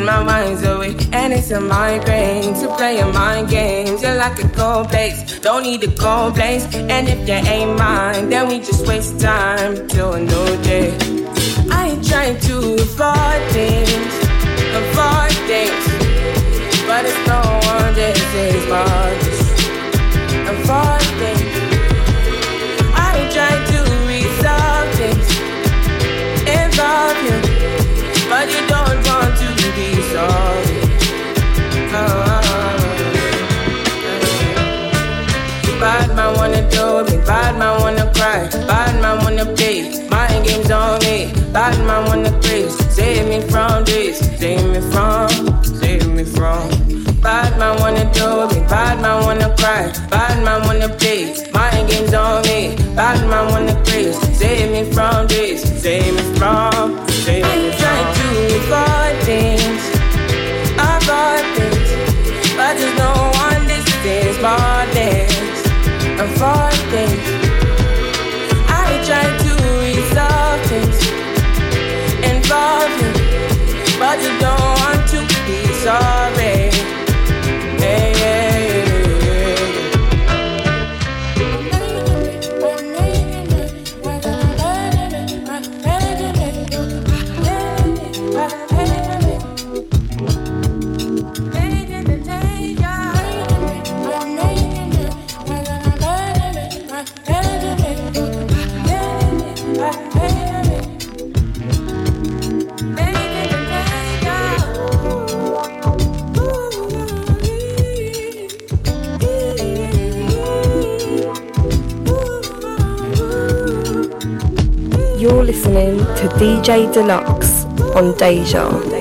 and my mind's away. And it's a migraine to play a mind games. You're like a cold place, don't need a cold place. And if you ain't mine, then we just waste time till a new day. I ain't trying to avoid things, avoid things, but it's no one that says my avoid things. I try to resolve things, involve you, but you sorry. Bad man wanna do me, bad man wanna cry, bad man wanna play, mind games on me, bad man wanna praise, save me from this, save me from, save me from. Bad man wanna do me, bad man wanna cry, bad man wanna play, mind games on me, bad man wanna praise, save me from this, save me from, save me but you don't want to be sorry. To DJ Dlux on Deja.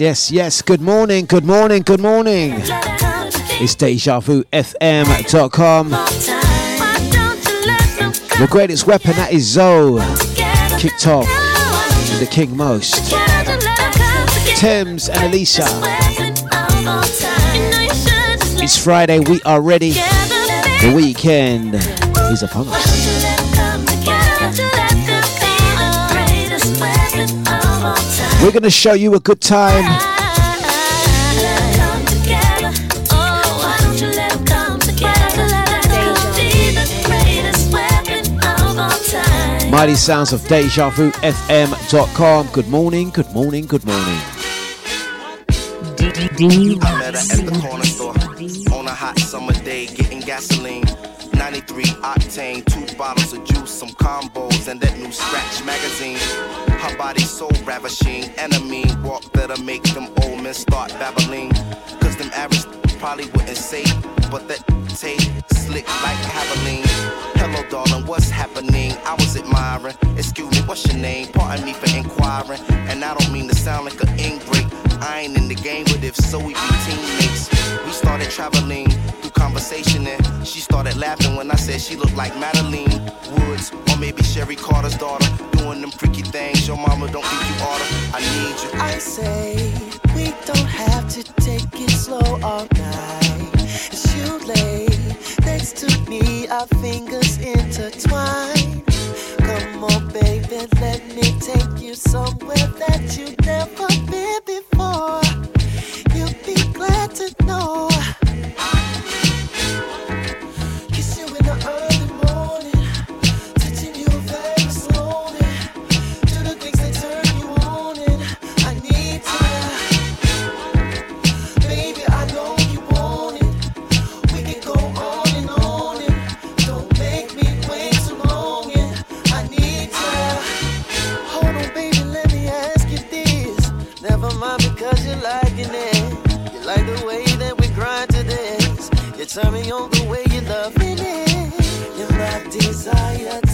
Yes, yes. Good morning, good morning, good morning. It's DejaVuFM.com. The greatest weapon that is Zoe. Kicked off the King Most. Thames and Alicia. It's Friday, we are ready. The weekend is upon us. We're going to show you a good time. Mighty sounds of DejaVuFM.com. Good morning, good morning, good morning. I met her at the corner store on a hot summer day getting gasoline. 93 octane, two bottles of juice, some combos, and that new scratch magazine. Body so ravishing, enemy walk better make them old men start babbling. Cause them average probably wouldn't say, but that tape slick like Haviline. Hello, darling, what's happening? I was admiring. Excuse me, what's your name? Pardon me for inquiring. And I don't mean to sound like an ingrate. I ain't in the game, but if so, we be teammates. We started traveling conversation, and she started laughing when I said she looked like Madeline Woods, or maybe Sherry Carter's daughter, doing them freaky things. Your mama don't think you oughta. I need you. I say we don't have to take it slow all night. As you lay next to me, our fingers intertwine. Come on, baby, let me take you somewhere that you've never been before. You'll be glad to know. Tell me on the way you love me. You're my desire.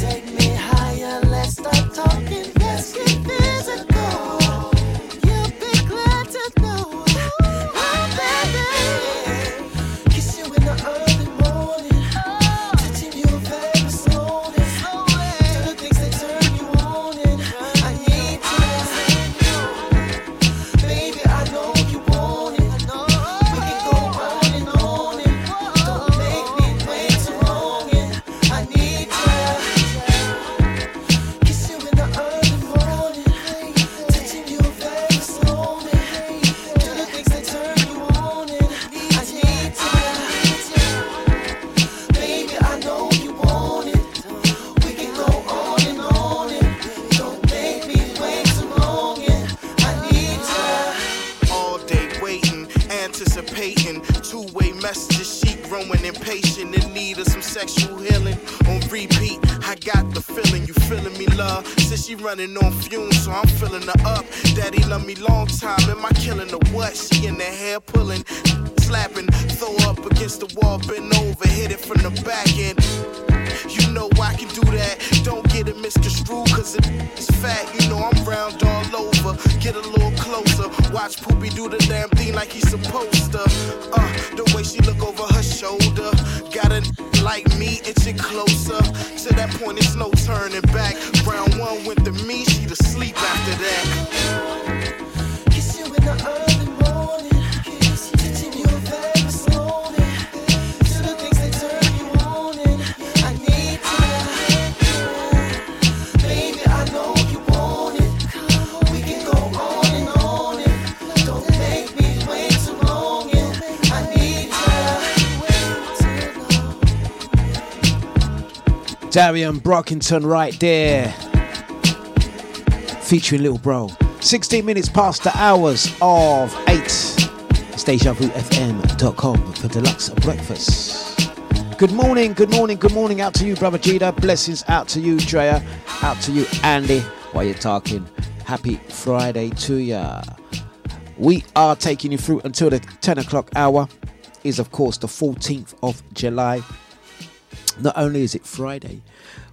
Running on fumes, so I'm filling her up. Daddy love me long time. Am I killing her what? She in the hair pulling, slapping, throw up against the wall, bend over, hit it from the back end. You know I can do that. Don't get it misconstrued, cause it's fat. You know I'm round all over. Get a little closer. Watch Poopy do the damn thing like he's supposed to. Uh, the way she look over her shoulder. Got a like me itching closer. To that point, it's no turning back. Round Darien Brockington right there. Featuring Little Bro. 16 minutes past the hours of 8. It's DejaVuFM.com for Dlux breakfast. Good morning, good morning, good morning out to you, Brother Jida. Blessings out to you, Drea. Out to you, Andy. While you're talking, happy Friday to ya. We are taking you through until the 10 o'clock hour. Is of course the 14th of July. Not only is it Friday,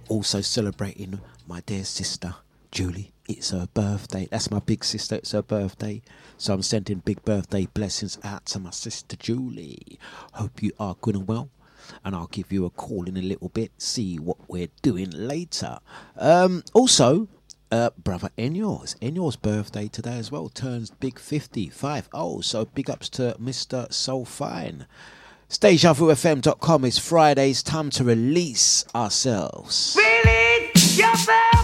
also celebrating my dear sister Julie. It's her birthday. That's my big sister. It's her birthday. So I'm sending big birthday blessings out to my sister Julie. Hope you are good and well. And I'll give you a call in a little bit, see what we're doing later. Um, also, uh, brother Enyor's. Enyor's birthday today as well. Turns big 55. Oh, so big ups to Mr. Soul Fine. DejaVuFM.com is Friday's time to release ourselves. Release yourself.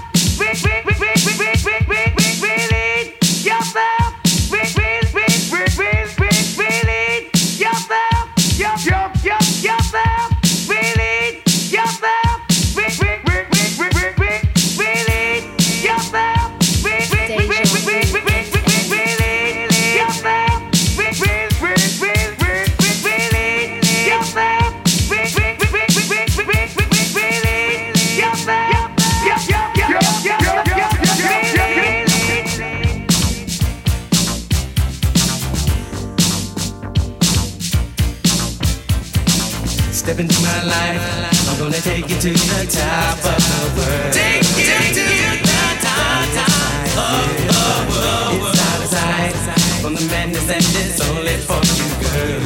Step into my life, I'm gonna take you to the top of the world. Take you to the top, top of the world. It's out of sight from the madness and it's only for you, girl.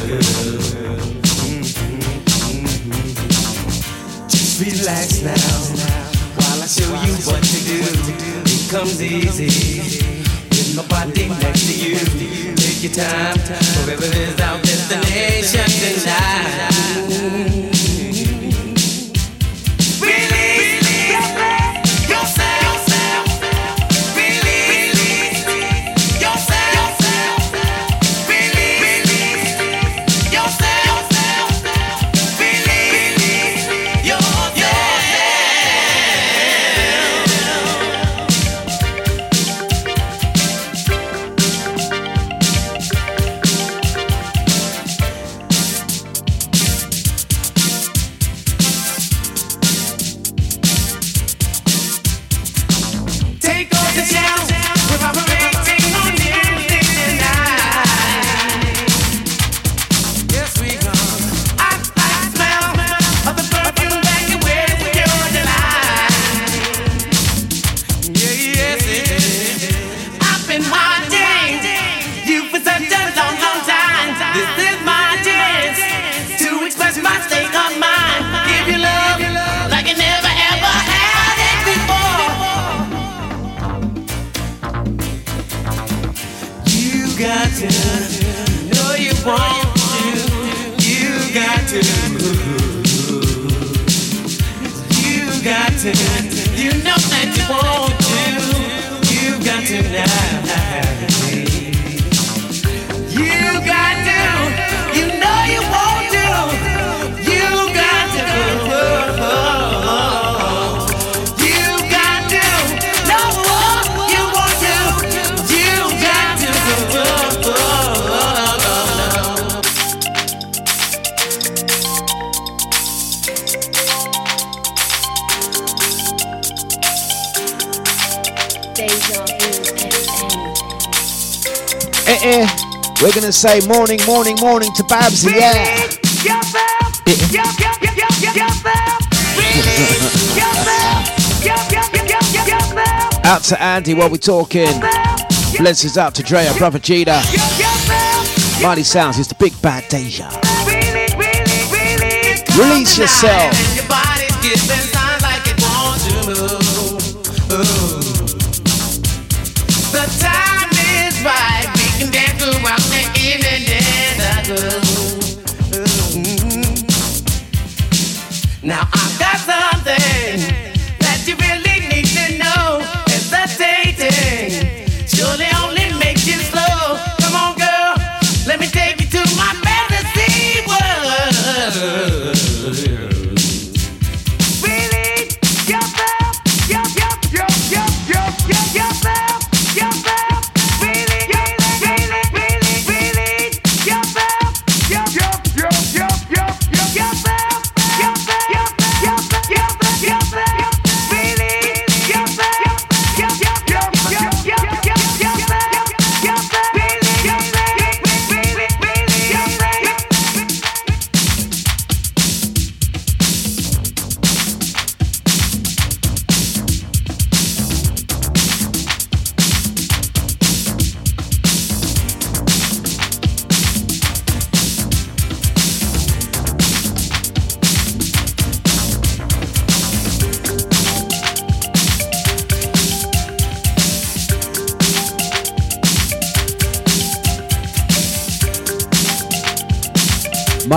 Just relax now while I show you what to do. It comes easy with nobody next to you. Take your time, forever is our destination tonight. Say morning, morning, morning to Babsy, yeah. Out to Andy while we're talking. Blessings out to Drea, brother Gita. Mighty Sounds, it's the big bad Deja. Release yourself.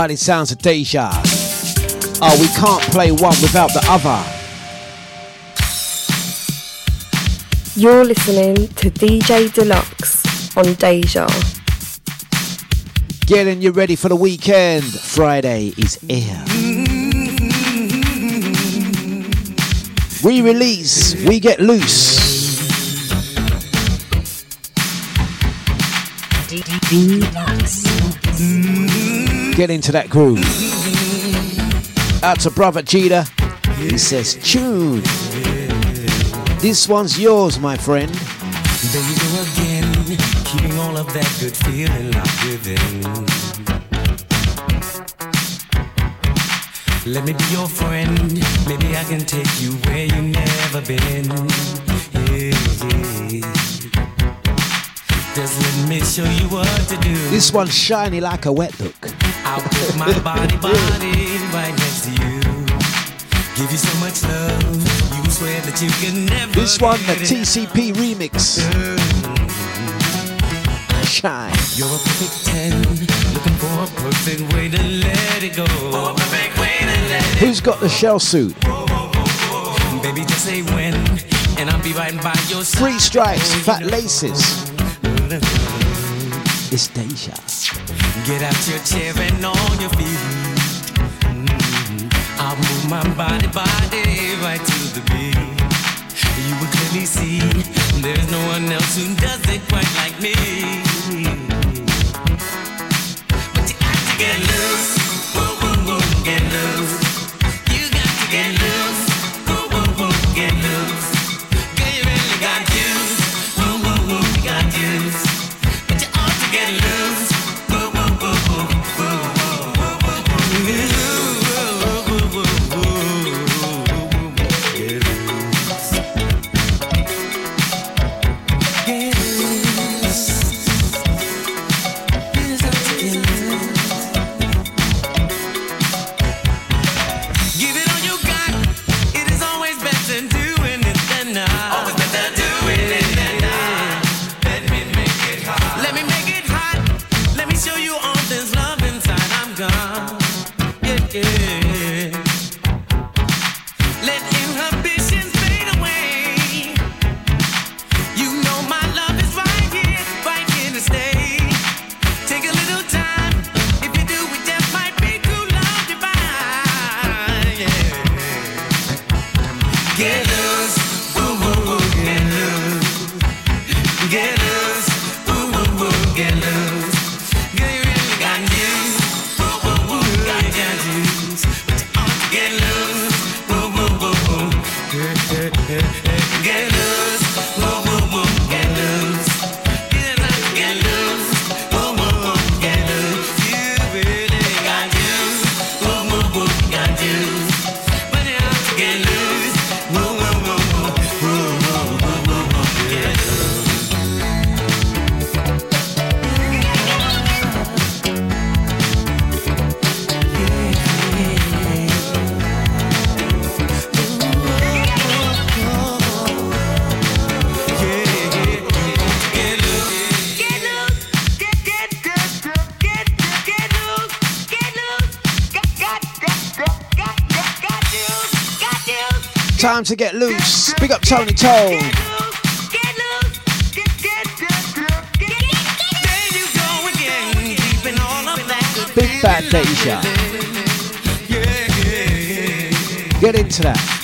Mighty Sounds of Deja. Oh, we can't play one without the other. You're listening to DJ Dlux on Deja. Getting you ready for the weekend. Friday is here. We release, we get loose. Get into that groove. Out to brother Cheetah. He says, tune. This one's yours, my friend. There you go again, keeping all of that good feeling locked within. Let me be your friend, maybe I can take you where you never been. Yeah, yeah. Just let me show you what to do. This one's shiny like a wet look. I'll put my body, body right next to you. Give you so much love, you swear that you can never. This one, the get enough. TCP remix. Shine. You're a perfect 10, looking for a perfect way to let it go. For a perfect way to let Who's got the shell suit? it Baby, just say when, and I'll be right by your side. Three stripes, fat laces. It's Deja. Get out your chair and on your feet. Mm, I'll move my body, body right to the beat. You will clearly see there's no one else who does it quite like me. But you got to get loose. Woo, woo, woo, get loose. You got to get loose. Time to get loose. Big up Tony Tone. Big Bad Deja. Get into that.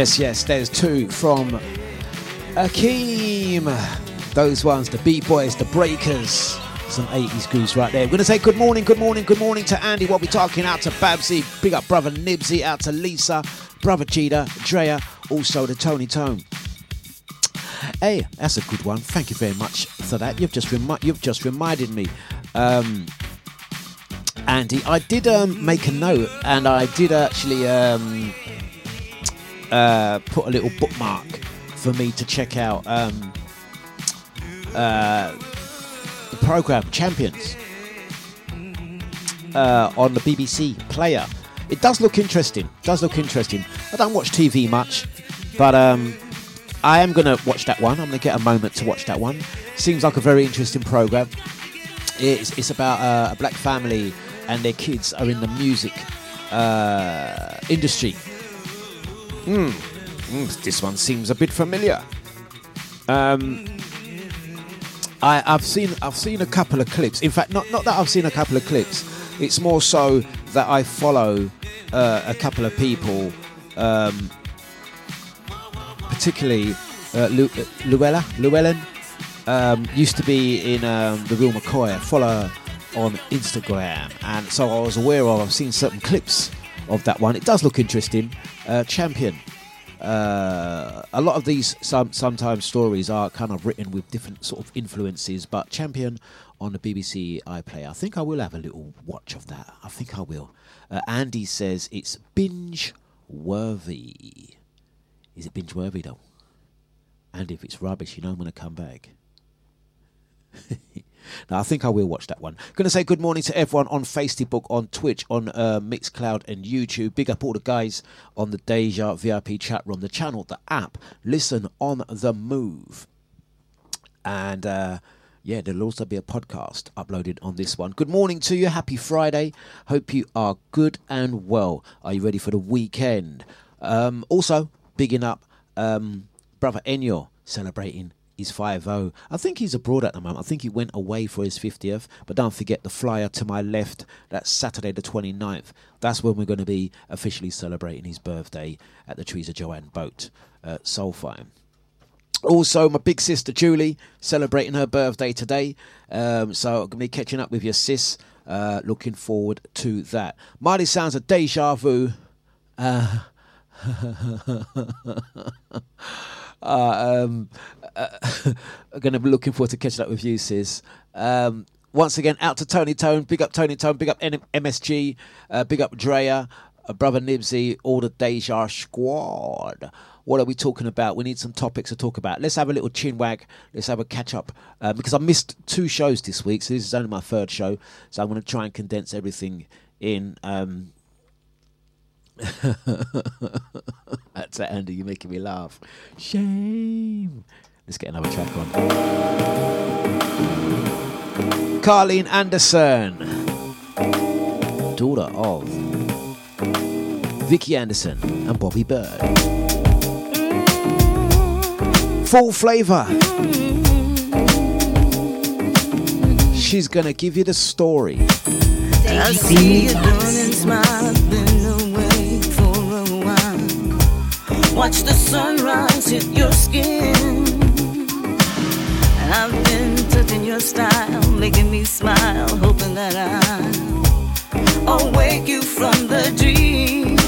Yes, yes, there's two from Akeem. Those ones, the Beat Boys, the Breakers. Some 80s grooves right there. We're going to say good morning, good morning, good morning to Andy. What we talking out to Babsy, big up brother Nibsy, out to Lisa, brother Cheetah, Drea, also to Tony Tone. Hey, that's a good one. Thank you very much for that. You've just remi- you've just reminded me, um, Andy. I did um, make a note, and I did actually um, uh, put a little bookmark for me to check out um, uh, the program Champions uh, on the BBC Player. It does look interesting. Does look interesting. I don't watch TV much, but um, I am gonna watch that one. I'm gonna get a moment to watch that one. Seems like a very interesting program. It's, it's about uh, a black family and their kids are in the music uh, industry. Hmm. Mm, this one seems a bit familiar. Um, I, I've seen I've seen a couple of clips. In fact, not not that I've seen a couple of clips. It's more so that I follow uh, a couple of people, um, particularly uh, Lu- Llewellyn. Llewellyn um, used to be in um, the Real McCoy. I follow on Instagram, and so I was aware of. I've seen certain clips of that one. It does look interesting. Uh, champion. Uh, a lot of these some sometimes stories are kind of written with different sort of influences, but Champion on the BBC iPlayer. I think I will have a little watch of that. I think I will. Uh, Andy says it's binge worthy. Is it binge worthy though? And if it's rubbish, you know I'm going to come back. Now, I think I will watch that one. Going to say good morning to everyone on Facebook, on Twitch, on uh, Mixcloud, and YouTube. Big up all the guys on the Deja VIP chat room, the channel, the app. Listen on the move. And uh, yeah, there'll also be a podcast uploaded on this one. Good morning to you. Happy Friday. Hope you are good and well. Are you ready for the weekend? Um, also, bigging up um, brother Enyo celebrating his 5 0. I think he's abroad at the moment. I think he went away for his 50th. But don't forget the flyer to my left. That's Saturday the 29th. That's when we're going to be officially celebrating his birthday at the Teresa Joanne Boat at Soulfire. Also, my big sister Julie celebrating her birthday today. Um, so I'm going to be catching up with your sis. Uh, looking forward to that. Mighty sounds a deja vu. Uh, um, uh, I'm going to be looking forward to catching up with you, sis. Um, once again, out to Tony Tone. Big up Tony Tone. Big up N- MSG. Uh, big up Drea. Uh, Brother Nibsy. All the Deja squad. What are we talking about? We need some topics to talk about. Let's have a little chin wag. Let's have a catch up. Uh, because I missed two shows this week, so this is only my third show. So I'm going to try and condense everything in. Um, That's it, Andy. You're making me laugh. Shame. Let's get another track on. Carleen Anderson. daughter of Vicki Anderson and Bobby Byrd. Full flavor. She's gonna give you the story. Watch the sunrise hit your skin. And I've been touching your style, making me smile, hoping that I'll awake you from the dream.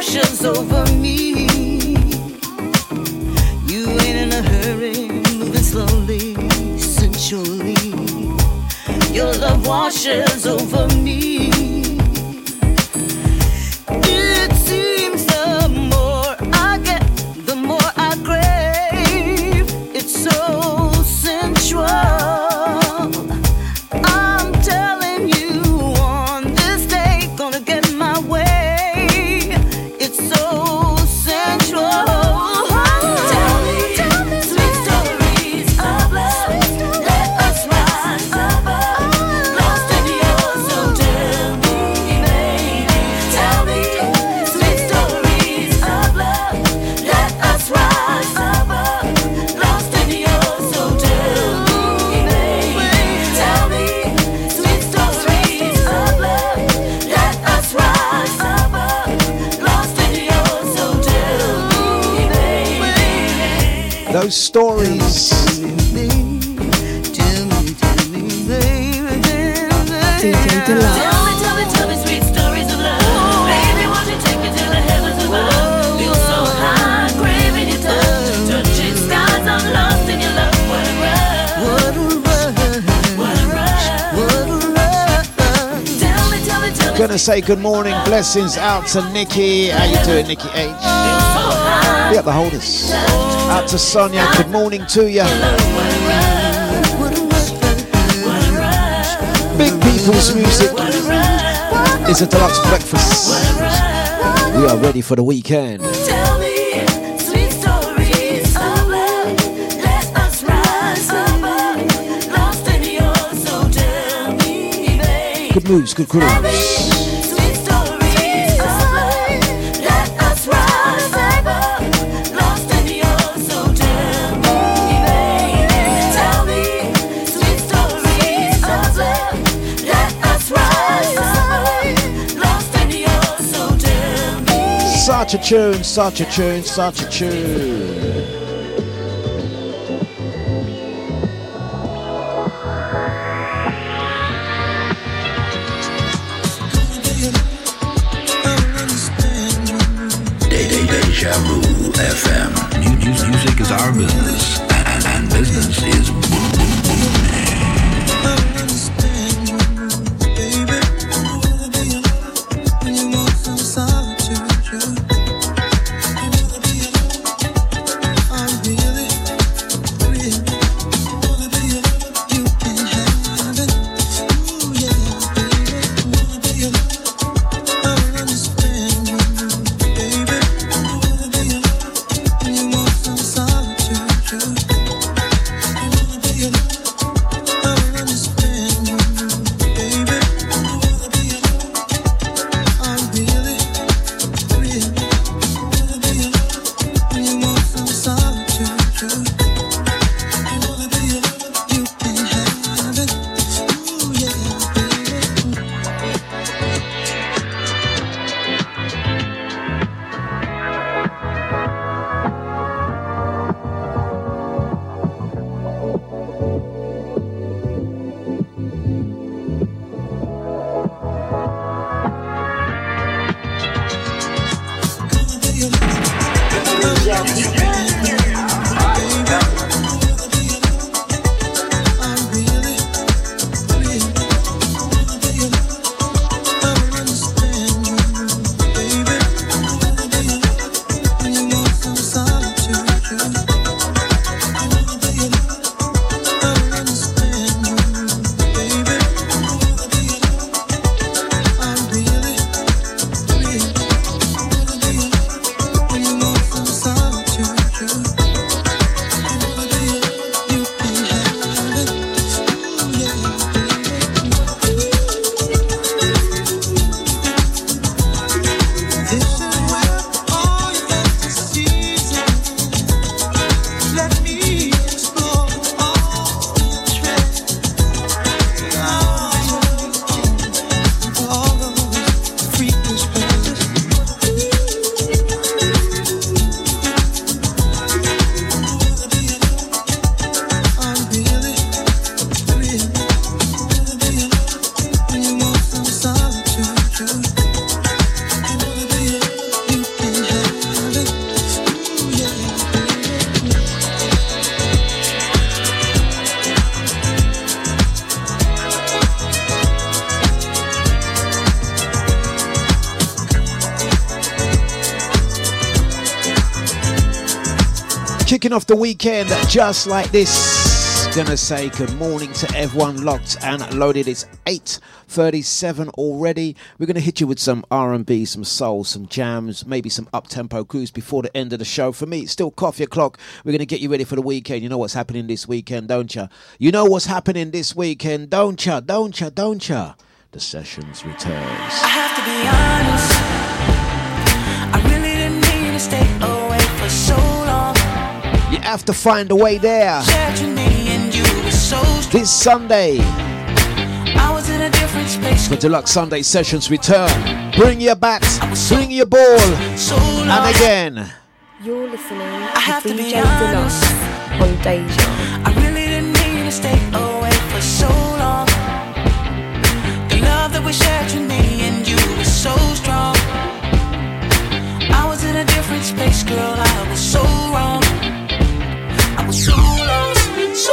Washes over me. You ain't in a hurry, moving slowly, sensually. Your love washes over me. Tell me, tell me. Tell me sweet stories. Gonna say good morning, blessings out to Nikki. How you doing, Nikki H? Be at the holders. Out to Sonia, good morning to you. Big People's Music is a Dlux breakfast. We are ready for the weekend. Tell me sweet stories tune, such a tune, such a tune. Deja Vu FM. Mu- mu- Music is our business, and, and business is the weekend just like this. Gonna say good morning to everyone locked and loaded. It's 8:37 already. We're gonna hit you with some R&B, some soul, some jams, maybe some up-tempo grooves before the end of the show. For me, it's still coffee o'clock. We're gonna get you ready for the weekend. You know what's happening this weekend, don't ya? You know what's happening this weekend, don't ya? Don't ya? Don't ya? The sessions returns. I have to be honest. I really didn't mean to stay away have to find a way there. Judging me and you were so strong. This Sunday, I was in a different space. the Dlux Sunday sessions return. Bring your bat, bring your ball, and again. You're listening I to have to be DJ Dlux honest. on Deja. I really didn't mean to stay away for so long. The love that we shared between me and you was so strong. I was in a different space, girl. I was so wrong. So so.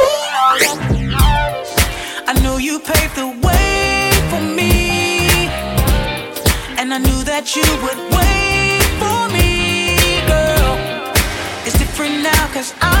I know you paved the way for me, and I knew that you would wait for me, girl. It's different now, cause I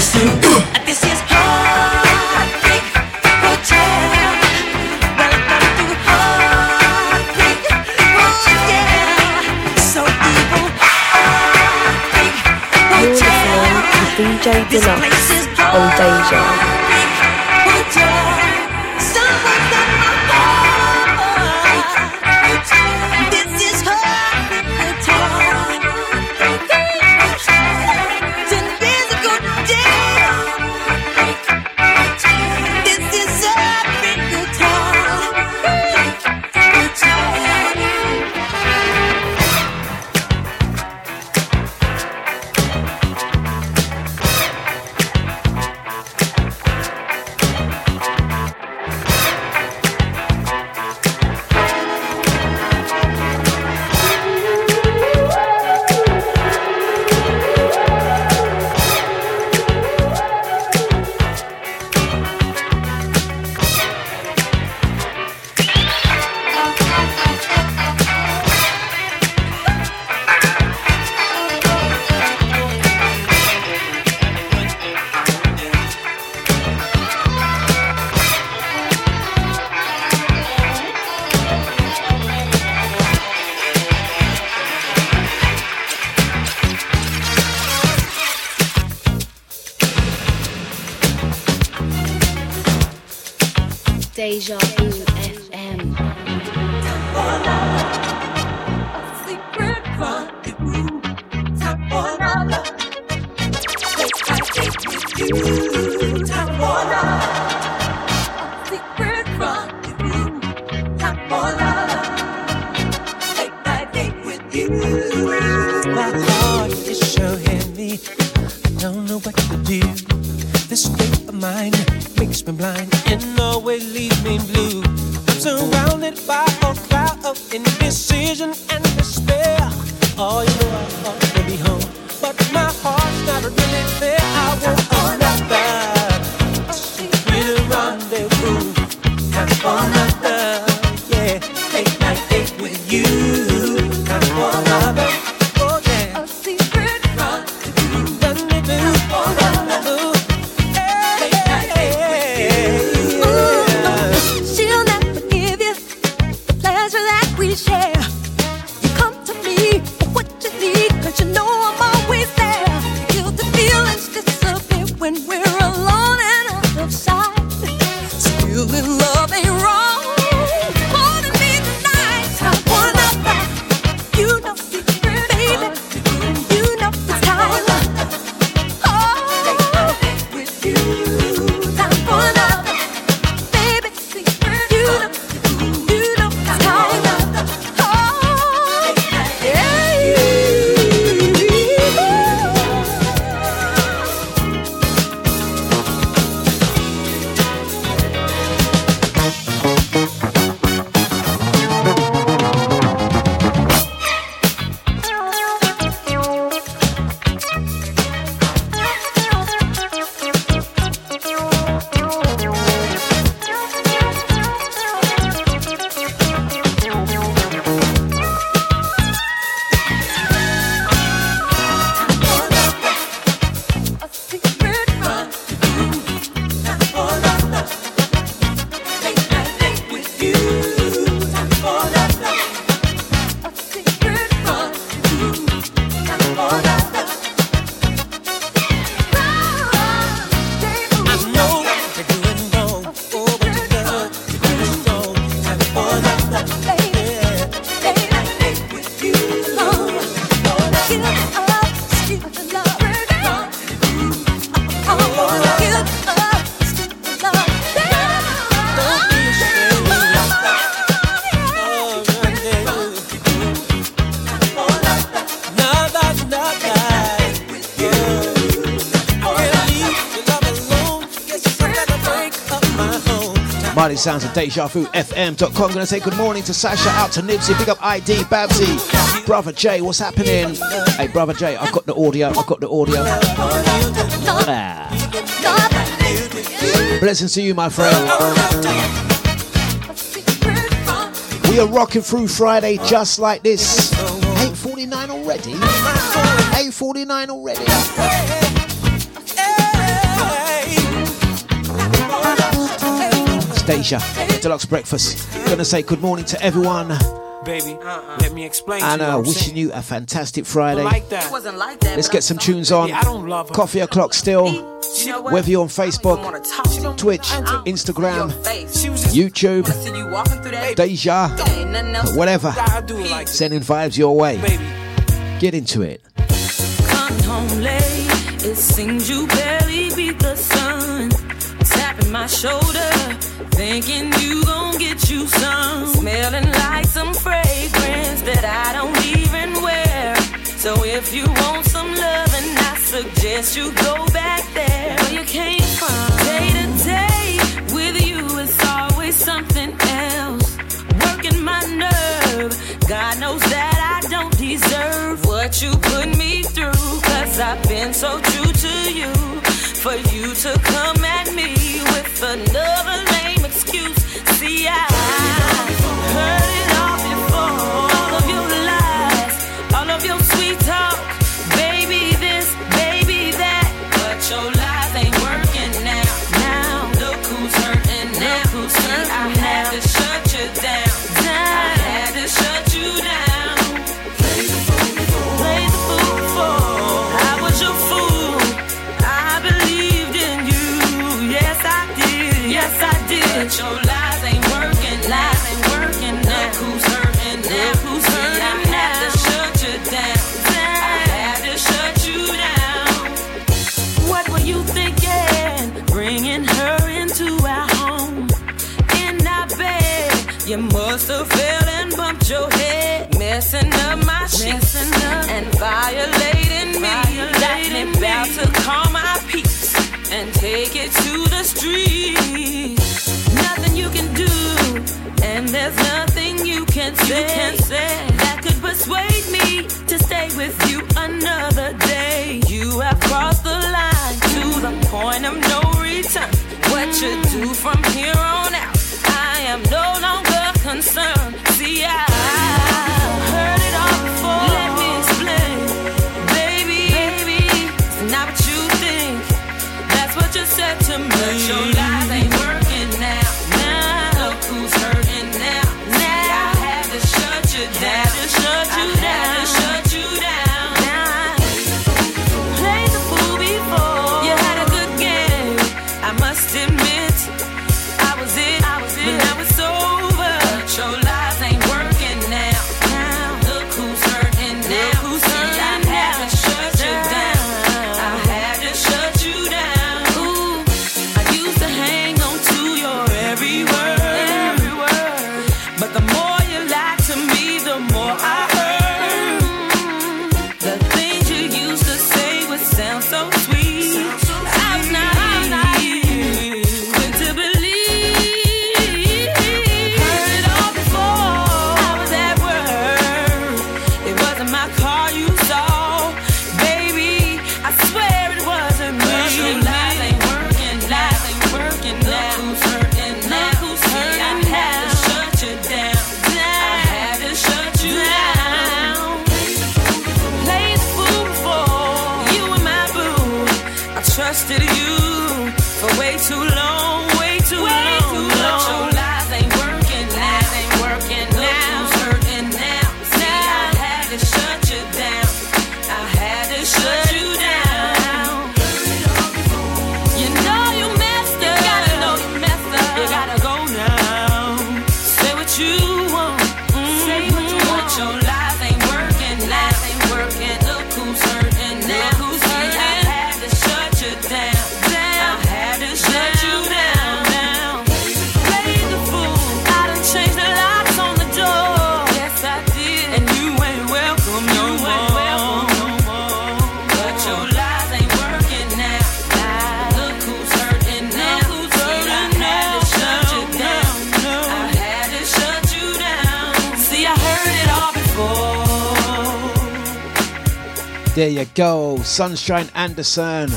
said DejaVuFM.com. Gonna say good morning to Sasha, out to Nipsey. big up ID, Babsy, brother Jay, what's happening? Hey, brother Jay, I've got the audio, I've got the audio. Ah. Blessings to you, my friend. We are rocking through Friday just like this. 8.49 already? 8.49 already? Asia. Dlux Breakfast. Gonna say good morning to everyone. Baby, uh-uh. let me explain. And uh, wishing saying. you a fantastic Friday. Like like that, Let's get some tunes on. Coffee o'clock still. Whether you're on Facebook, Twitch, Instagram, YouTube, you Deja, whatever, like sending vibes your way. Baby. Get into it. Come home late. It seems you barely beat the sun. Tapping my shoulder Thinking you gon' get you some. Smelling like some fragrance that I don't even wear. So if you want some love, and I suggest you go back there where you came from. Day to day with you, it's always something else. Working my nerve. God knows that I don't deserve what you put me through. Cause I've been so true to you. For you to come at me with another lane sweet talk. that could persuade me to stay with you another day. You have crossed the line to the point of no return. What you do from here on out, I am no longer concerned. You go, Sunshine Anderson.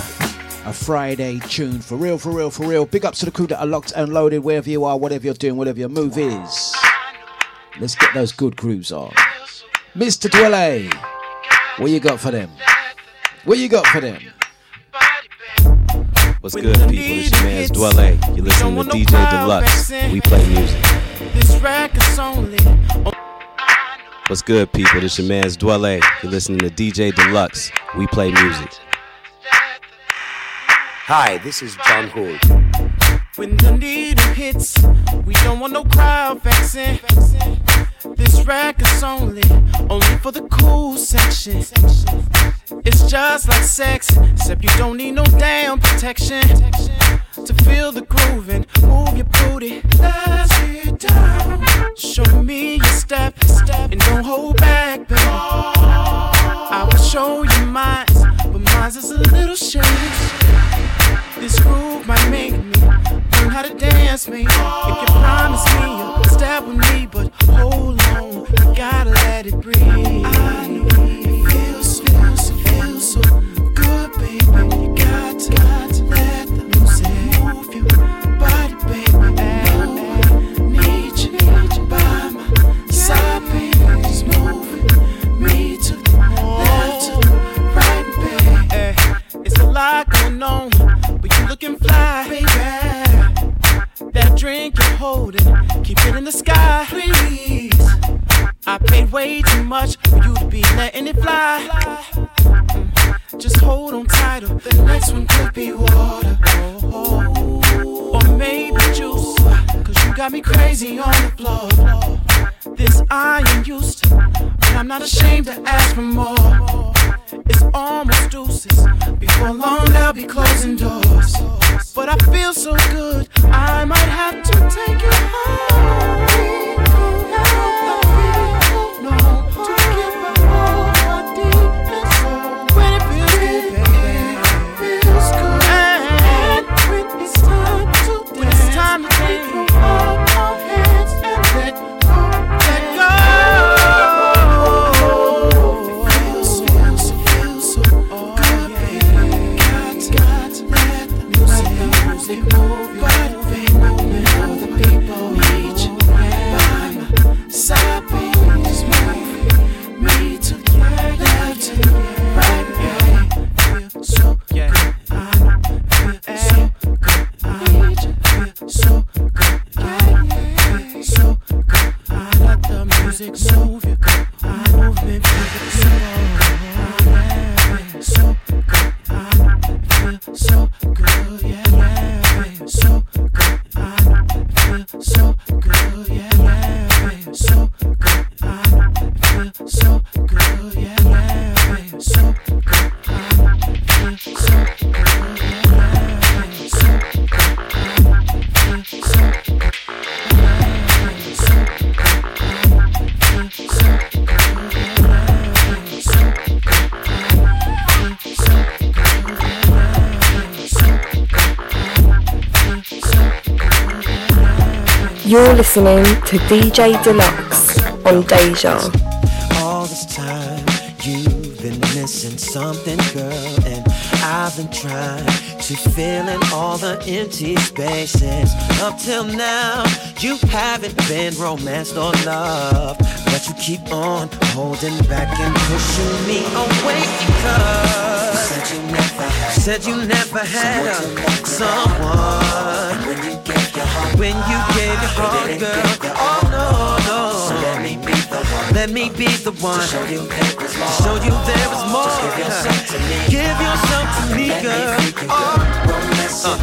A Friday tune for real, for real, for real. Big ups to the crew that are locked and loaded wherever you are, whatever you're doing, whatever your move is. Let's get those good grooves on. Mr. Dwele, what you got for them? What you got for them? What's good, people? It's your man's Dwele. You're listening to DJ Dlux. We play music. This record's only What's good, people? This is your man's Dwele. You're listening to DJ Dlux. We play music. Hi, this is John Hood. when the needle hits. We don't want no crowd vexing. This record's only, only for the cool section. It's just like sex, except you don't need no damn protection. To feel the groove and move your booty. Let's get down. Show me your step, step, and don't hold back, baby. I will show you mine, but mine's is a little shady. This groove might make me how to dance, me. If you promise me you'll step with me, but hold on, I gotta let it breathe. I know listening to DJ Dlux on Deja. All this time you've been missing something, girl, and I've been trying to fill in all the empty spaces. Up till now, you haven't been romanced or loved, but you keep on holding back and pushing me away because said you never had, said you never had a, someone. When you gave your heart, girl, oh no, no. So let me be the one. Let me be the one to show you there was more. Show you there was more. Give yourself to me. Give yourself to me, girl. Oh, romance, uh,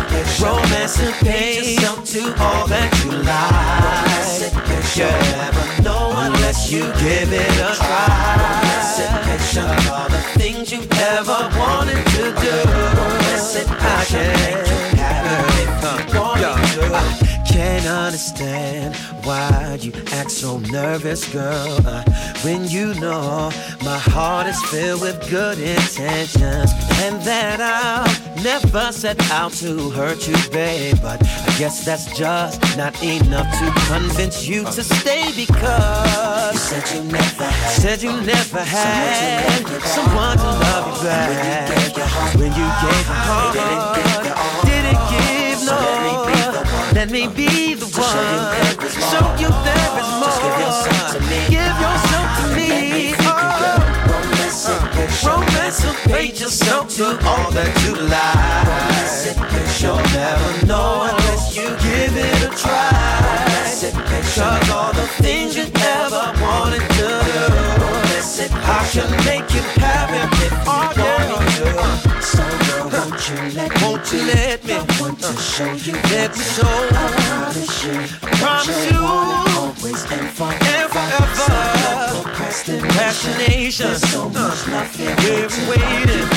romance and pain. yourself to all that you like. You'll never know unless you give it a try. All the things you ever wanted to do. I can. If you want me to. I can't understand why you act so nervous, girl. Uh, when you know my heart is filled with good intentions, and that I'll never set out to hurt you, babe. But I guess that's just not enough to convince you to stay because you said you never had, said you never had someone to love you back. When you gave your heart, didn't give no. Me be the one. Show you there is more. Give yourself to me. Oh, romance will page yourself to all that you like. Cause you'll never know unless you give it a try. Cause all the things you ever wanted to do, I can make you happy if you want me to. So girl, won't you let won't you let me? I want to show you. Let me show. I promise you. Promise you. Always and forever. And forever. Procrastination. There's so uh, much love here. We're waiting.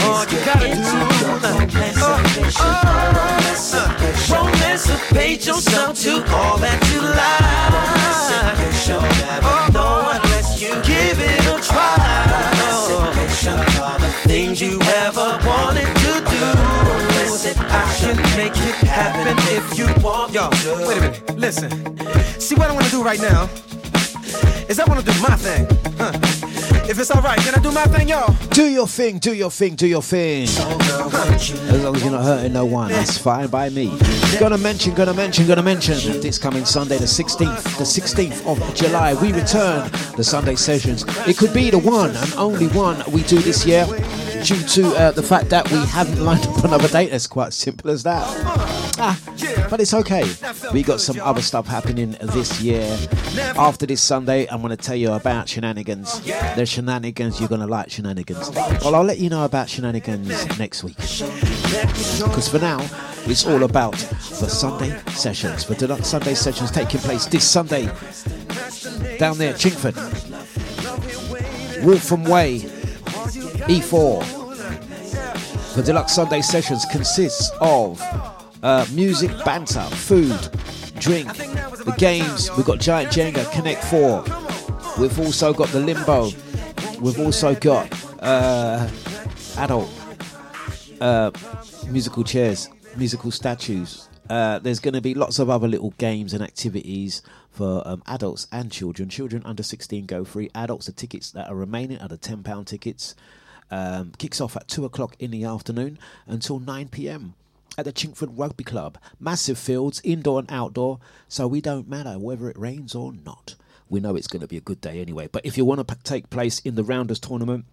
All uh, oh, you gotta do. Oh, oh, Romancipate yourself to all that you like. You'll never know you give it a try. All the things you ever wanted to do. I can make it happen if you want Yo, to. wait a minute. Listen. See what I want to do right now is I want to do my thing. Huh. If it's all right, can I do my thing, y'all? Do your thing, do your thing, do your thing. As long as you're not hurting no one, that's fine by me. Gonna mention, gonna mention, gonna mention this coming Sunday, the 16th, the 16th of July, we return the Sunday sessions. It could be the one and only one we do this year due to uh, the fact that we haven't lined up another date. It's quite simple as that. Ah, but it's okay. We got some other stuff happening this year. After this Sunday, I'm going to tell you about shenanigans. There's shenanigans, you're going to like shenanigans. Well, I'll let you know about shenanigans next week. Because for now, it's all about the Sunday sessions. The Dlux Sunday sessions taking place this Sunday down there at Chingford. Waltham Way, E4. The Dlux Sunday sessions consists of uh, music, banter, food, drink, the games. We've got Giant Jenga, Connect 4. We've also got the Limbo. We've also got uh, adult uh, musical chairs, musical statues. Uh, there's going to be lots of other little games and activities for um, adults and children. Children under 16 go free. Adults, the tickets that are remaining are the £10 tickets. Um, kicks off at 2 o'clock in the afternoon until 9 pm at the Chingford Rugby Club. Massive fields, indoor and outdoor, so we don't matter whether it rains or not. We know it's going to be a good day anyway. But if you want to take place in the Rounders tournament,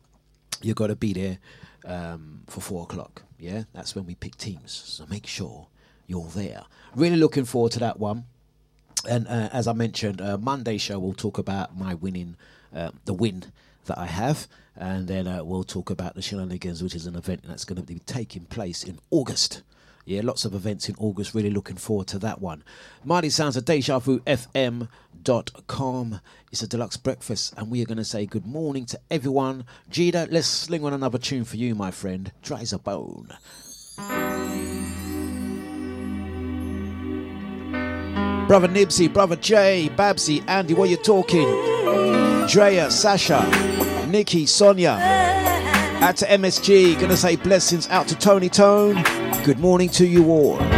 you've got to be there um, for 4 o'clock. Yeah, that's when we pick teams. So make sure you're there. Really looking forward to that one. And uh, as I mentioned, uh, Monday show we'll talk about my winning, uh, the win that I have, and then uh, we'll talk about the shenanigans, which is an event that's going to be taking place in August. Yeah, lots of events in August. Really looking forward to that one. Mighty Sounds of Deja Vu FM.com. It's a Dlux breakfast, and we are going to say good morning to everyone. Jida, let's sling on another tune for you, my friend. Dry as a bone. Brother Nibsy, Brother Jay, Babsy, Andy, what you talking? Drea, Sasha, Nikki, Sonia. Out to MSG, gonna say blessings out to Tony Tone. Good morning to you all.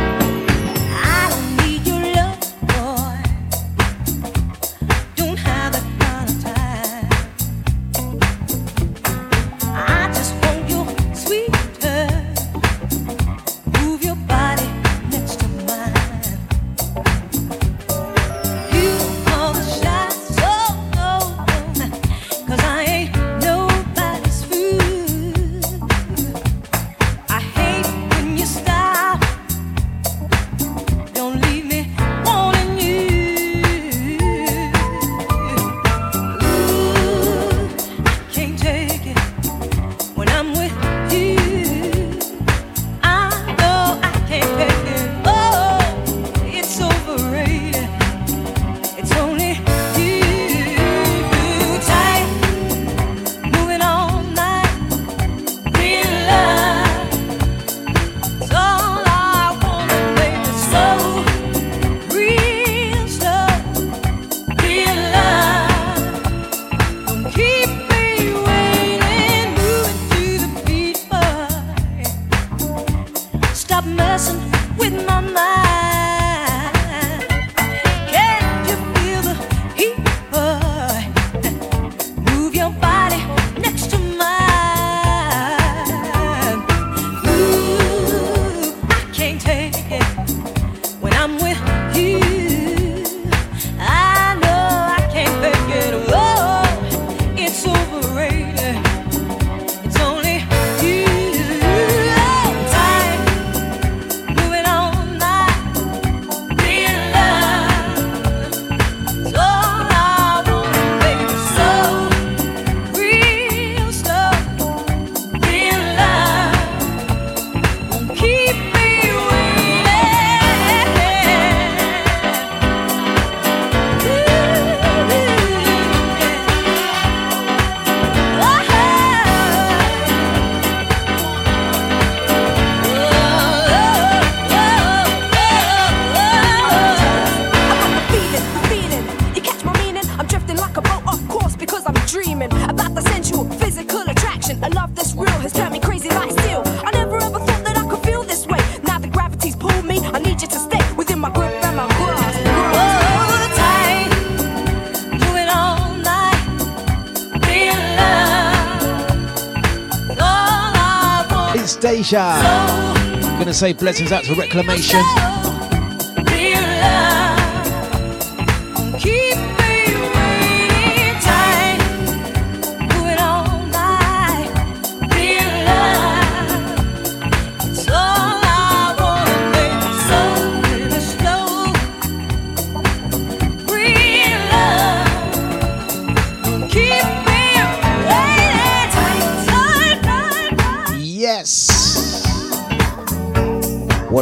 It's Deja. Gonna say blessings out to Reclamation.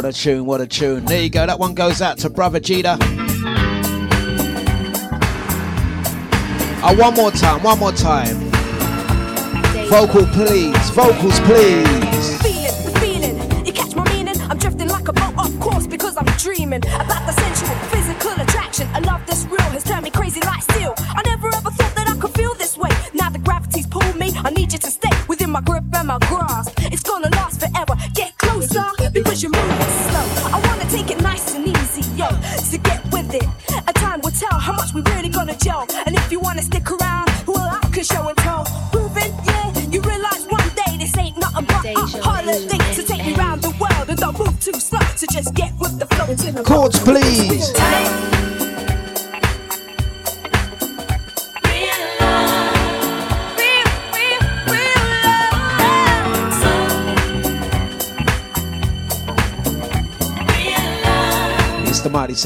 A tune, what a tune. There you go. That one goes out to Brother Jita. Oh, one more time, one more time. Vocal, please. Vocals, please. I'm dreaming about the sensual, physical attraction. I love this real has turned me crazy like steel. I never ever thought that I could feel this way. Now the gravity's pulled me. I need you to stay within my grip and my grasp.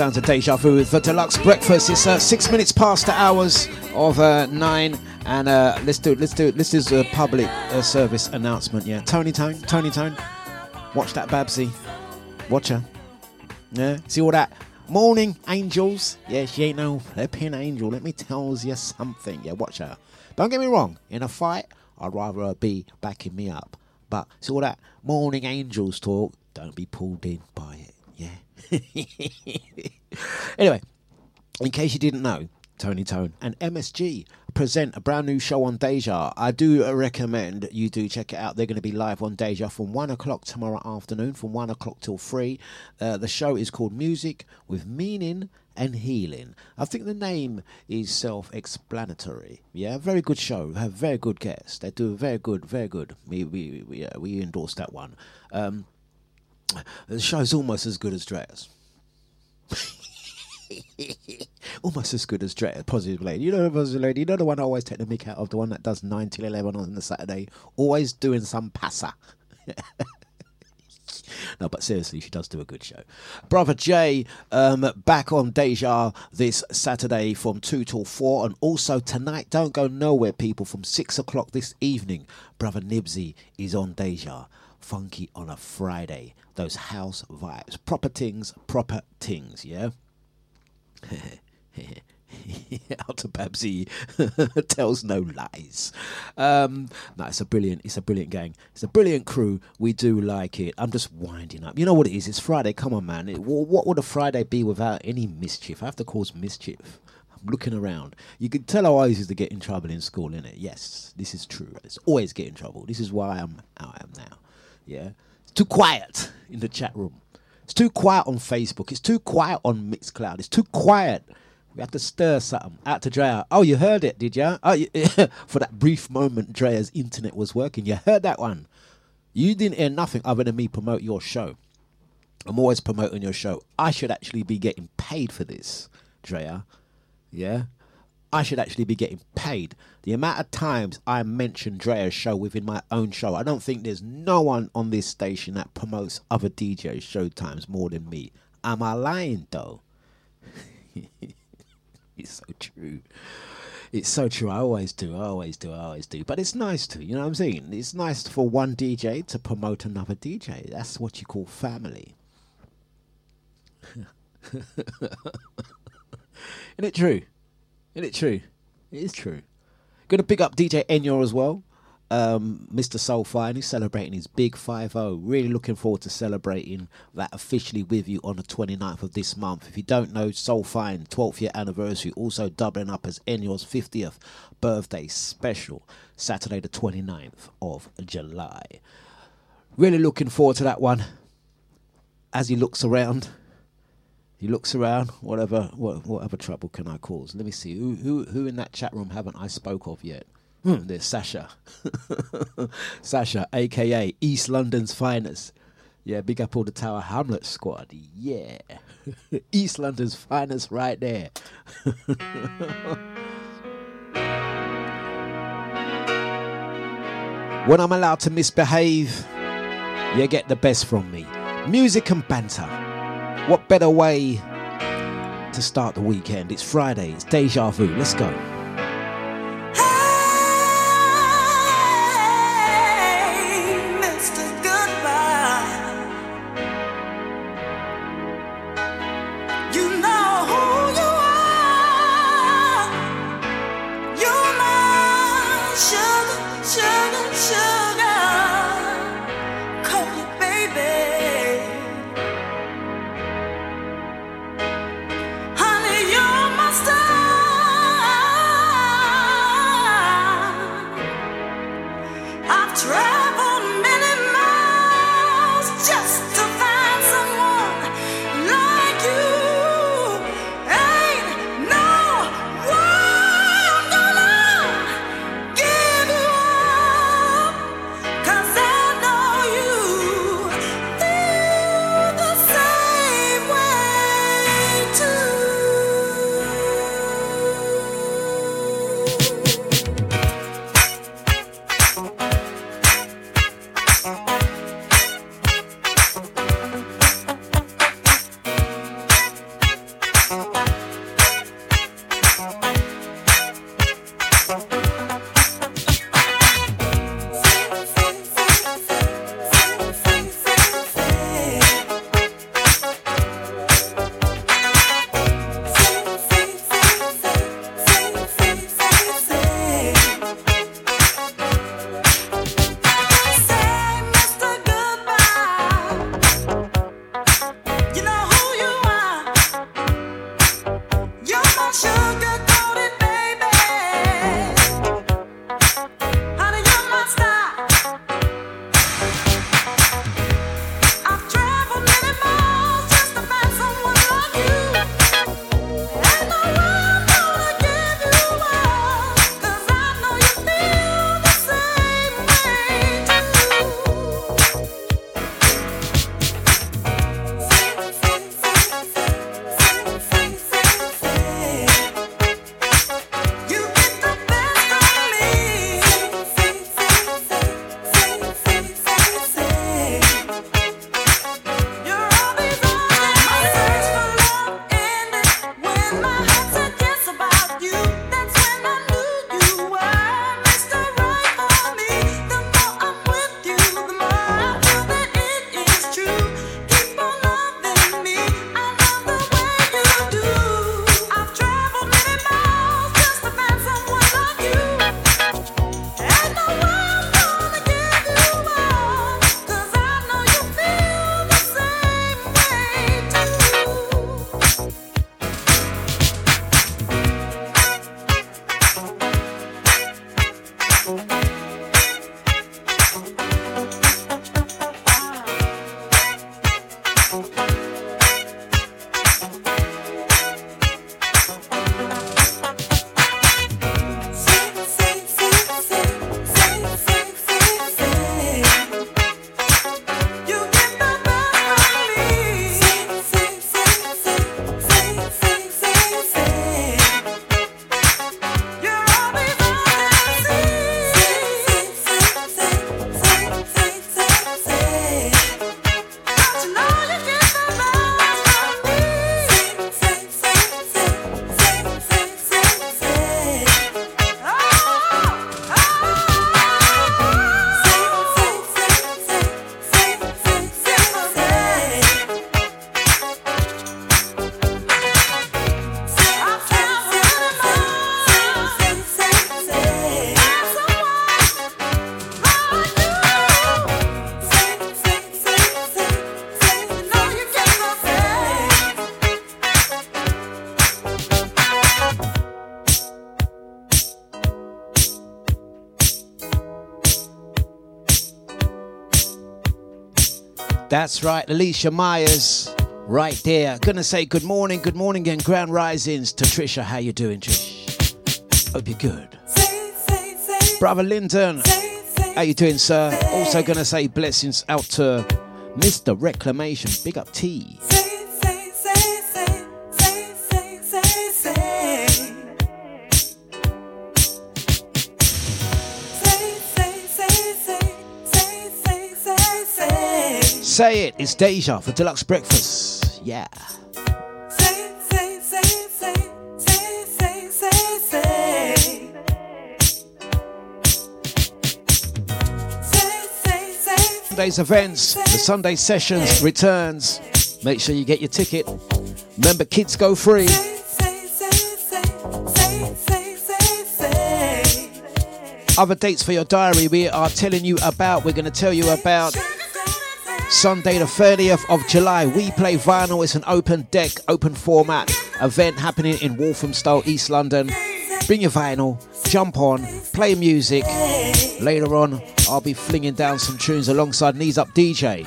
Sounds of Deja Vu with the Dlux breakfast. It's uh, six minutes past the hours of uh, nine, and uh, let's do let's do let's do a public uh, service announcement. Yeah, Tony Tone, Tony Tone, watch that Babsy, watch her. Yeah, see all that morning angels. Yeah, she ain't no flipping angel. Let me tell you something. Yeah, watch her. Don't get me wrong. In a fight, I'd rather her be backing me up. But see all that morning angels talk. Don't be pulled in by it. Anyway, in case you didn't know, Tony Tone and MSG present a brand new show on Deja. I do recommend you do check it out. They're going to be live on Deja from one o'clock tomorrow afternoon, from one o'clock till three. Uh, the show is called Music with Meaning and Healing. I think the name is self-explanatory. Yeah, very good show. Have very good guests. They do very good, very good. We we we, uh, we endorse that one. Um, the show's almost as good as Dreas. almost as good as Dre, Positive Lady. You know, Positive Lady, you know the one I always take the mick out of, the one that does 9 till 11 on the Saturday, always doing some passa. no, but seriously, she does do a good show. Brother Jay, um, back on Deja this Saturday from 2 till 4, and also tonight, don't go nowhere, people, from 6 o'clock this evening, Brother Nibsy is on Deja. Funky on a Friday. Those house vibes. Proper things, proper things, yeah? out to Babsy tells no lies. Um, no, it's a brilliant, it's a brilliant gang. It's a brilliant crew. We do like it. I'm just winding up. You know what it is? It's Friday. Come on, man. It, wh- what would a Friday be without any mischief? I have to cause mischief. I'm looking around. You can tell how I used to get in trouble in school, innit? Yes, this is true. It's always get in trouble. This is why I'm how I am now. Yeah. It's too quiet in the chat room. It's too quiet on Facebook. It's too quiet on Mixcloud. It's too quiet. We have to stir something. Out to Drea. Oh, you heard it, did ya? Oh, you, for that brief moment, Drea's internet was working. You heard that one. You didn't hear nothing other than me promote your show. I'm always promoting your show. I should actually be getting paid for this, Drea. Yeah? I should actually be getting paid. The amount of times I mention Drea's show within my own show, I don't think there's no one on this station that promotes other DJs' show times more than me. Am I lying though? it's so true. It's so true. I always do. I always do. I always do. But it's nice to, you know what I'm saying? It's nice for one DJ to promote another DJ. That's what you call family. Isn't it true? Isn't it true? It is true. Gonna pick up DJ Enyor as well. Um, Mr. Soulfire, he's celebrating his big 5 0. Really looking forward to celebrating that officially with you on the 29th of this month. If you don't know, Soulfire, 12th year anniversary, also doubling up as Enyor's 50th birthday special, Saturday the 29th of July. Really looking forward to that one. As he looks around, he looks around. Whatever, what, whatever trouble can I cause? Let me see. Who, who, who in that chat room haven't I spoke of yet? Hmm, there's Sasha. Sasha, aka East London's finest. Yeah, big up all the Tower Hamlet squad. Yeah. East London's finest right there. when I'm allowed to misbehave, you get the best from me. Music and banter. What better way to start the weekend? It's Friday, it's deja vu. Let's go. That's right, Alicia Myers, right there. Gonna say good morning, good morning, and grand risings to Trisha. How you doing, Trish? Hope you're good. Brother Linton, how you doing, sir? Also gonna say blessings out to Mr. Reclamation. Big up T. Say it, it's Deja for Dlux Breakfast. Yeah. Sunday's events, the Sunday sessions returns. Make sure you get your ticket. Remember, kids go free. Other dates for your diary we are telling you about, we're going to tell you about Sunday, the 30th of July, We Play Vinyl. It's an open deck, open format event happening in Walthamstow, East London. Bring your vinyl, jump on, play music. Later on, I'll be flinging down some tunes alongside Knees Up DJ.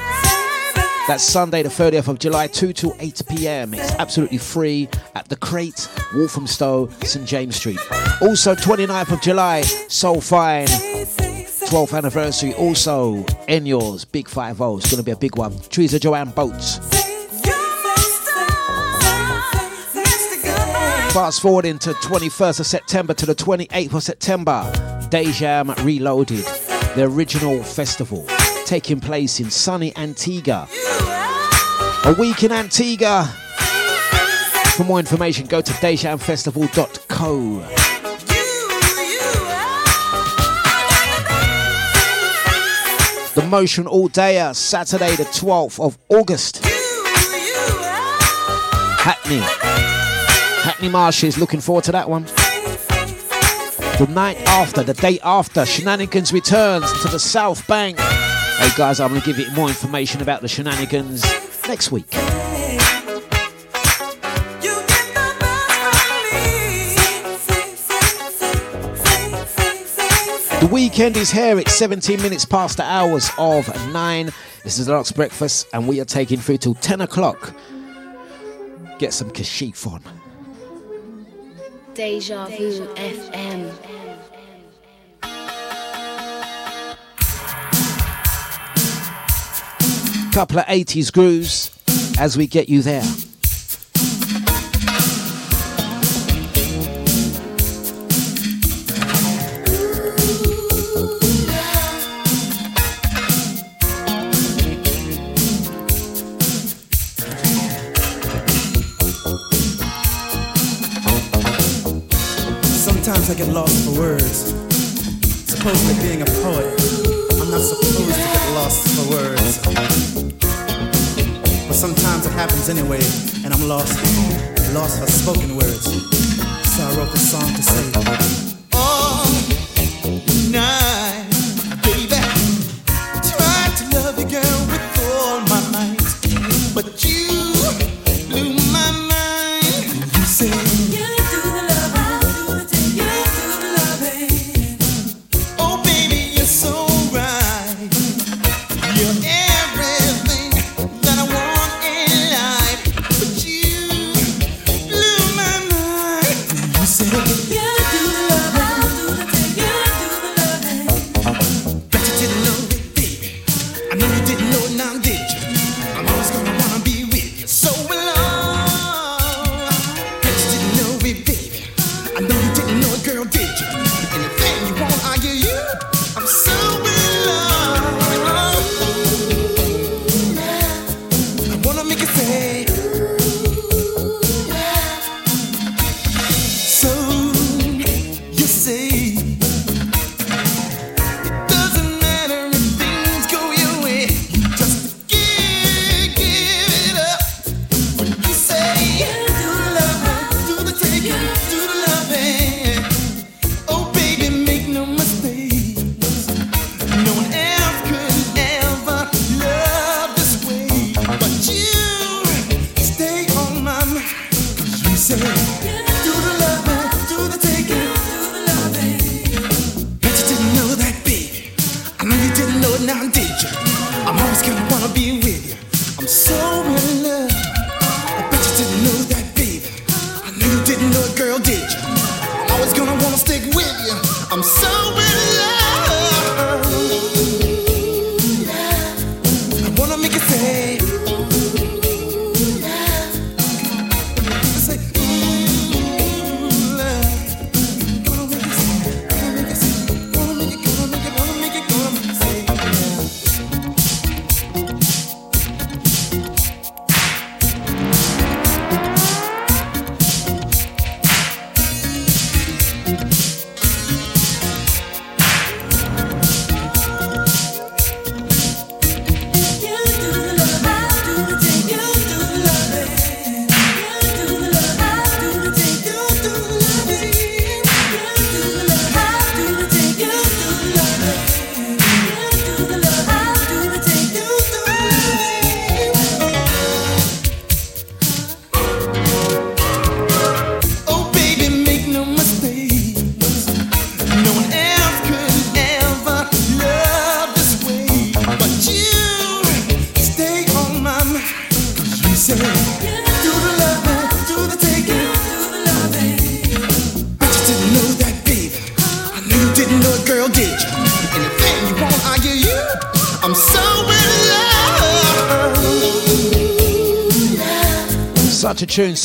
That's Sunday, the 30th of July, 2 to 8 pm. It's absolutely free at the Crate, Walthamstow, St James Street. Also, 29th of July, Soulfire. 12th anniversary. Also, Enyor's. Big 5 0. It's going to be a big one. Teresa Joanne Boats. Fast forward into 21st of September to the 28th of September. Dejam Reloaded, the original festival, taking place in sunny Antigua. A week in Antigua. For more information, go to dejamfestival.co. The Motion All Day, uh, Saturday, the 12th of August. Hackney. Hackney Marshes, looking forward to that one. The night after, the day after, Shenanigans returns to the South Bank. Hey guys, I'm going to give you more information about the Shenanigans next week. The weekend is here. It's 17 minutes past the hours of 9. This is Dlux Breakfast, and we are taking through till 10 o'clock. Get some kashif on. Deja Vu FM. Couple of 80s grooves as we get you there. Sometimes I get lost for words. Supposedly being a poet, I'm not supposed to get lost for words. But sometimes it happens anyway, and I'm lost, lost for spoken words. So I wrote this song to say, oh, All night,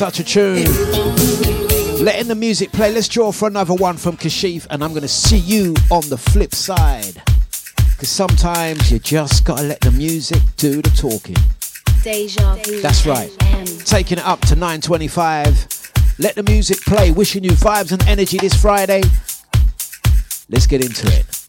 such a tune. Letting the music play. Let's draw for another one from Kashif, and I'm going to see you on the flip side. Because sometimes you just got to let the music do the talking. Deja vu. That's right. Taking it up to 9.25. Let the music play. Wishing you vibes and energy this Friday. Let's get into it.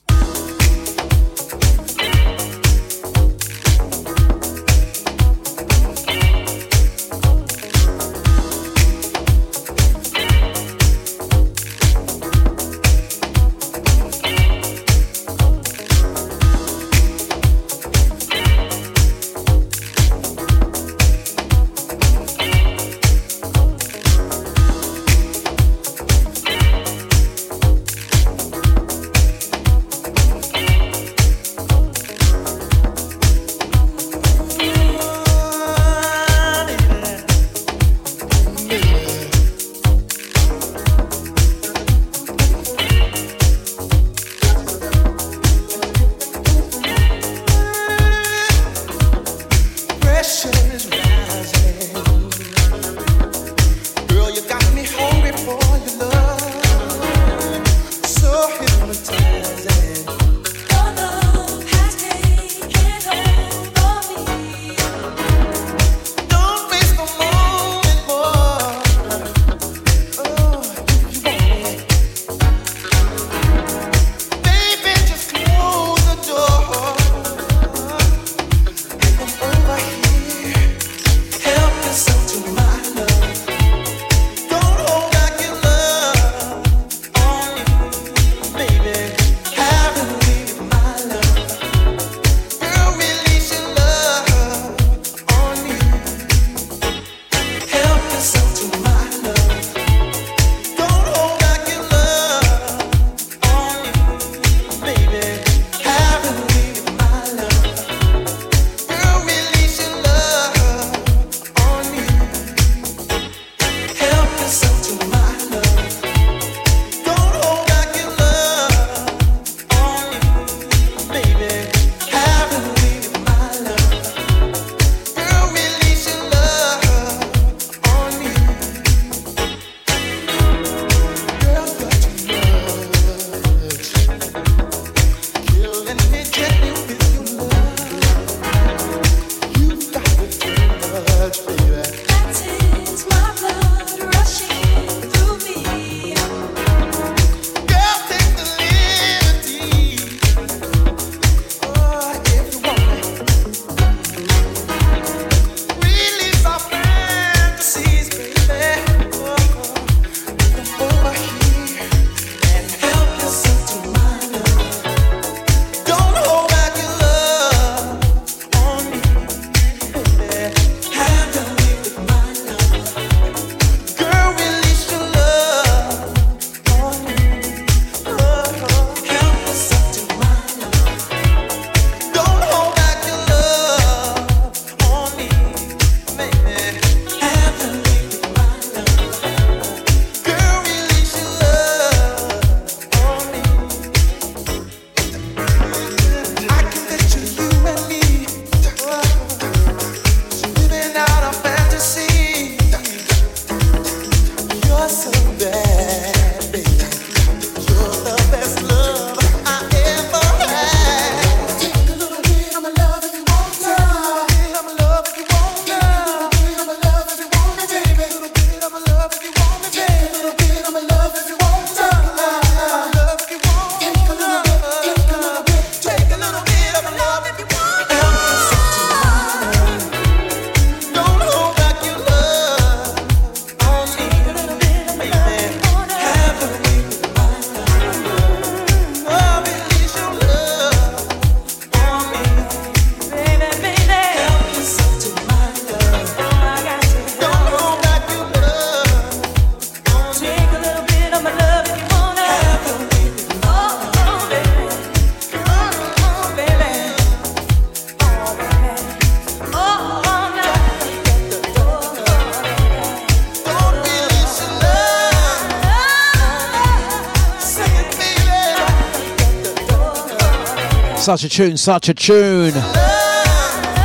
Such a tune, such a tune.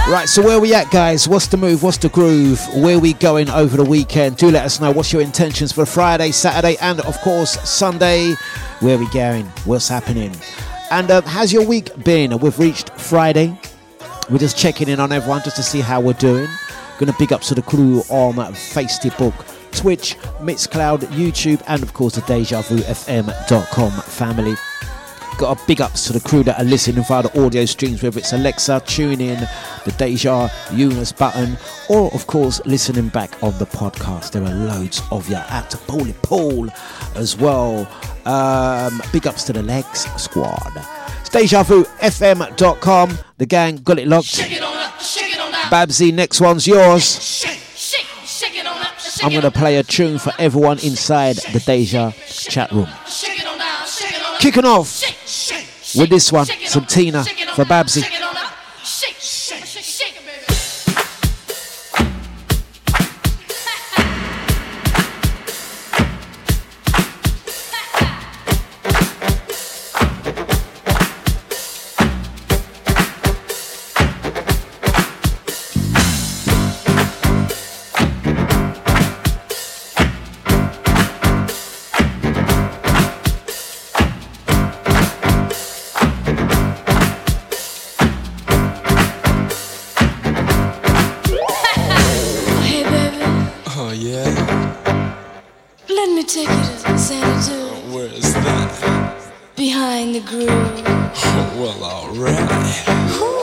Right, so where we at, guys? What's the move? What's the groove? Where we going over the weekend? Do let us know. What's your intentions for Friday, Saturday, and of course Sunday? Where we going? What's happening? And um, how's your week been? We've reached Friday. We're just checking in on everyone just to see how we're doing. Gonna big up to the crew on Facebook, Twitch, Mixcloud, YouTube, and of course the DejaVuFM.com family. Got a big ups to the crew that are listening via the audio streams, whether it's Alexa, TuneIn, the Deja, Eunice button, or of course listening back on the podcast. There are loads of you at Paulie Paul as well. Um, big ups to the Legs Squad. It's DejaVuFM.com. The gang got it locked. Babsy, next one's yours. I'm going to play a tune for everyone inside the Deja chat room. Kicking off with this one, some Teena for Babsy. Xanadu, Where is that? behind the groove. Oh, well, alright.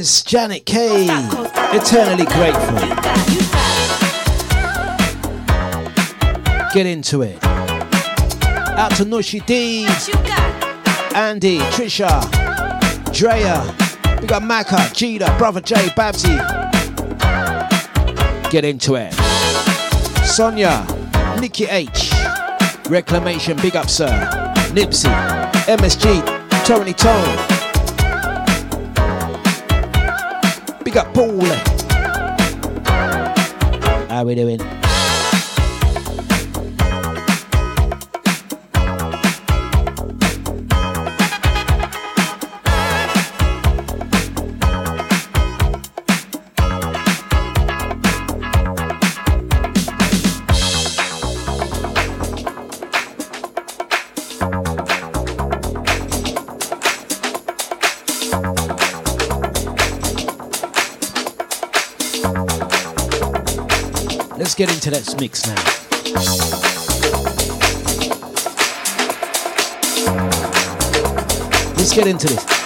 Miss Janet K. Eternally grateful. Get into it. Out to Nushi D, Andy, Trisha, Drea. We got Maka, Jida, Brother J, Babsy. Get into it. Sonia, Nikki H, Reclamation, big up, sir. Nipsey, MSG, Tony Tone. Big up, Paul. How we doing? Get into that mix now. Let's get into this.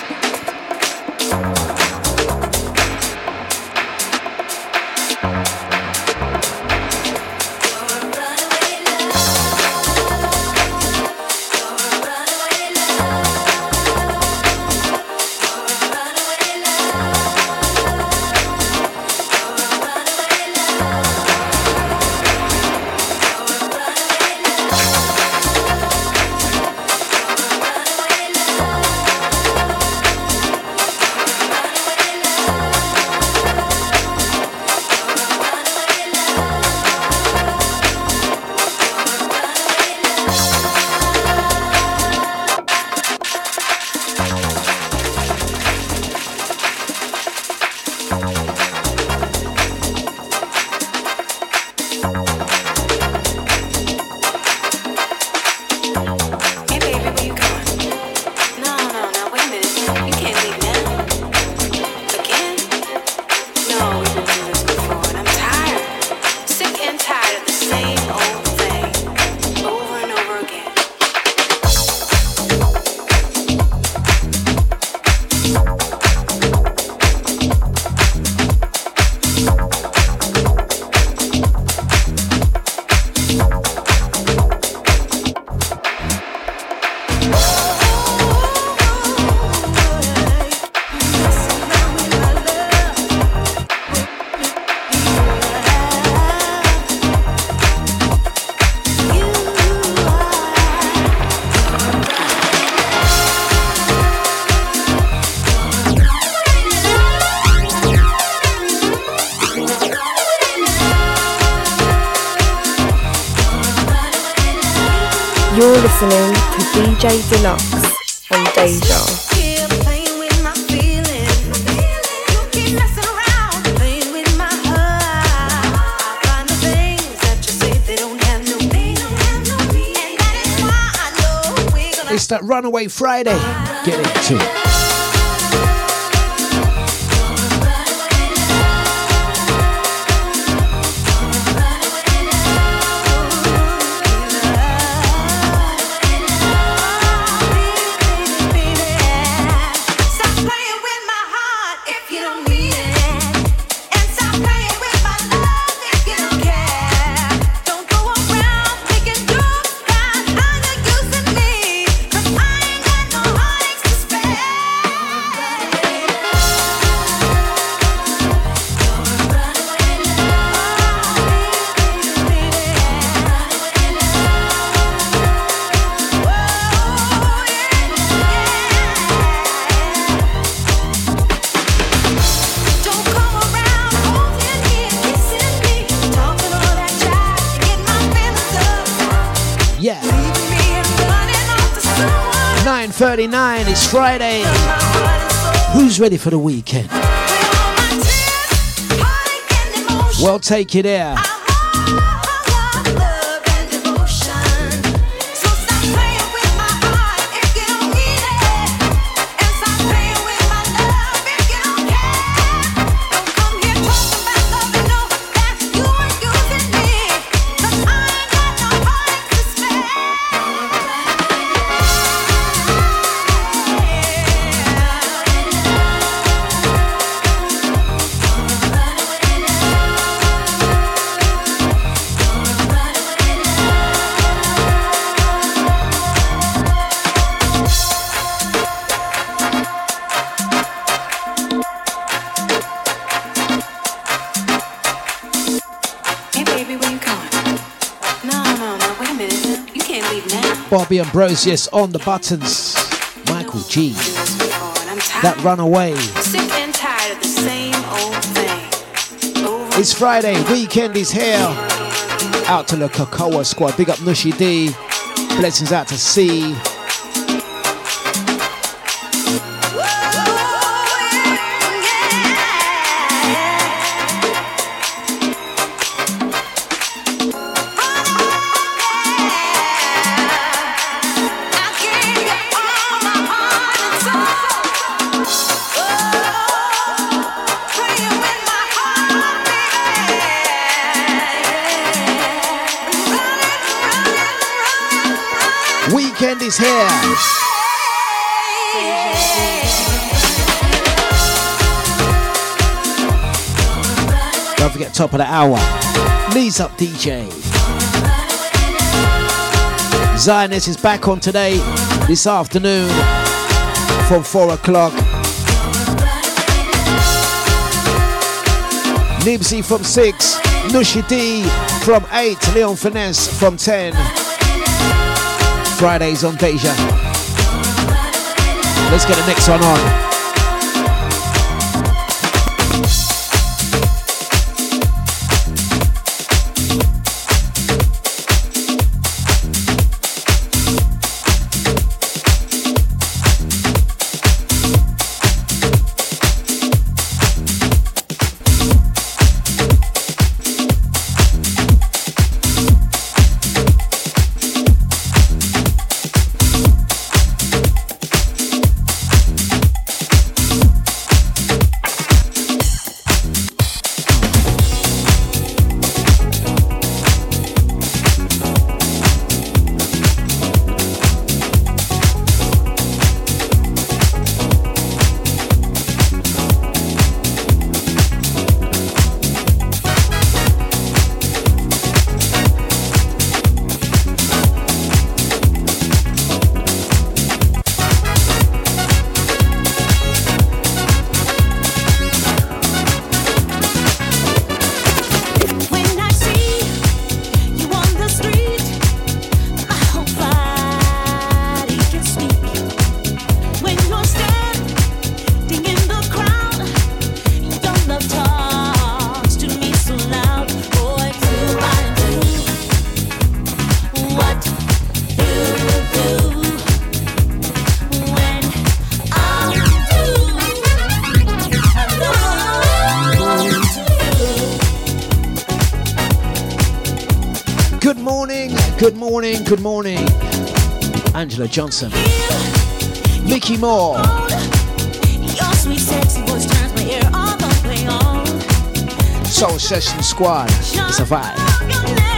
Runaway Friday. Get into it. 9.39, it's Friday. Who's ready for the weekend? Well, take it there. Bobby Ambrosius on the buttons. Michael G. That runaway. Sick and tired of the same old thing. It's Friday, weekend is here. Out to the Cocoa squad. Big up Nushi D. Blessings out to C. top of the hour. Knees up DJ. Zioness is back on today, this afternoon, from 4 o'clock. Nibsy from 6, Nushi D from 8, Leon Finesse from 10. Fridays on Deja. Let's get the next one on. Good morning. Angela Johnson. Mickey Moore. Soul Session Squad. It's a vibe.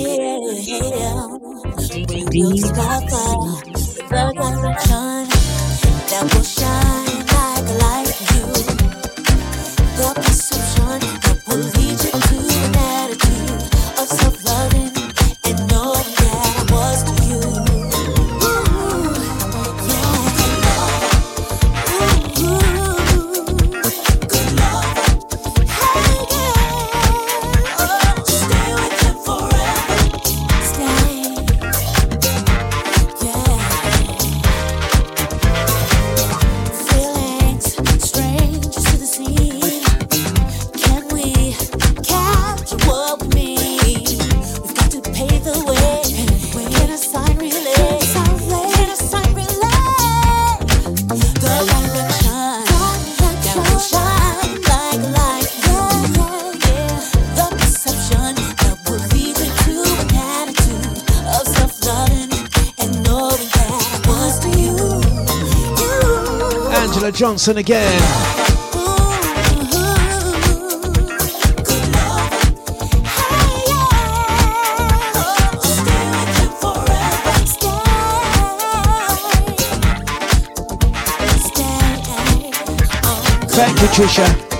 yeah, yeah. Bring your sparkle, the sunshine that will shine. Johnson again. Thank you, Trisha.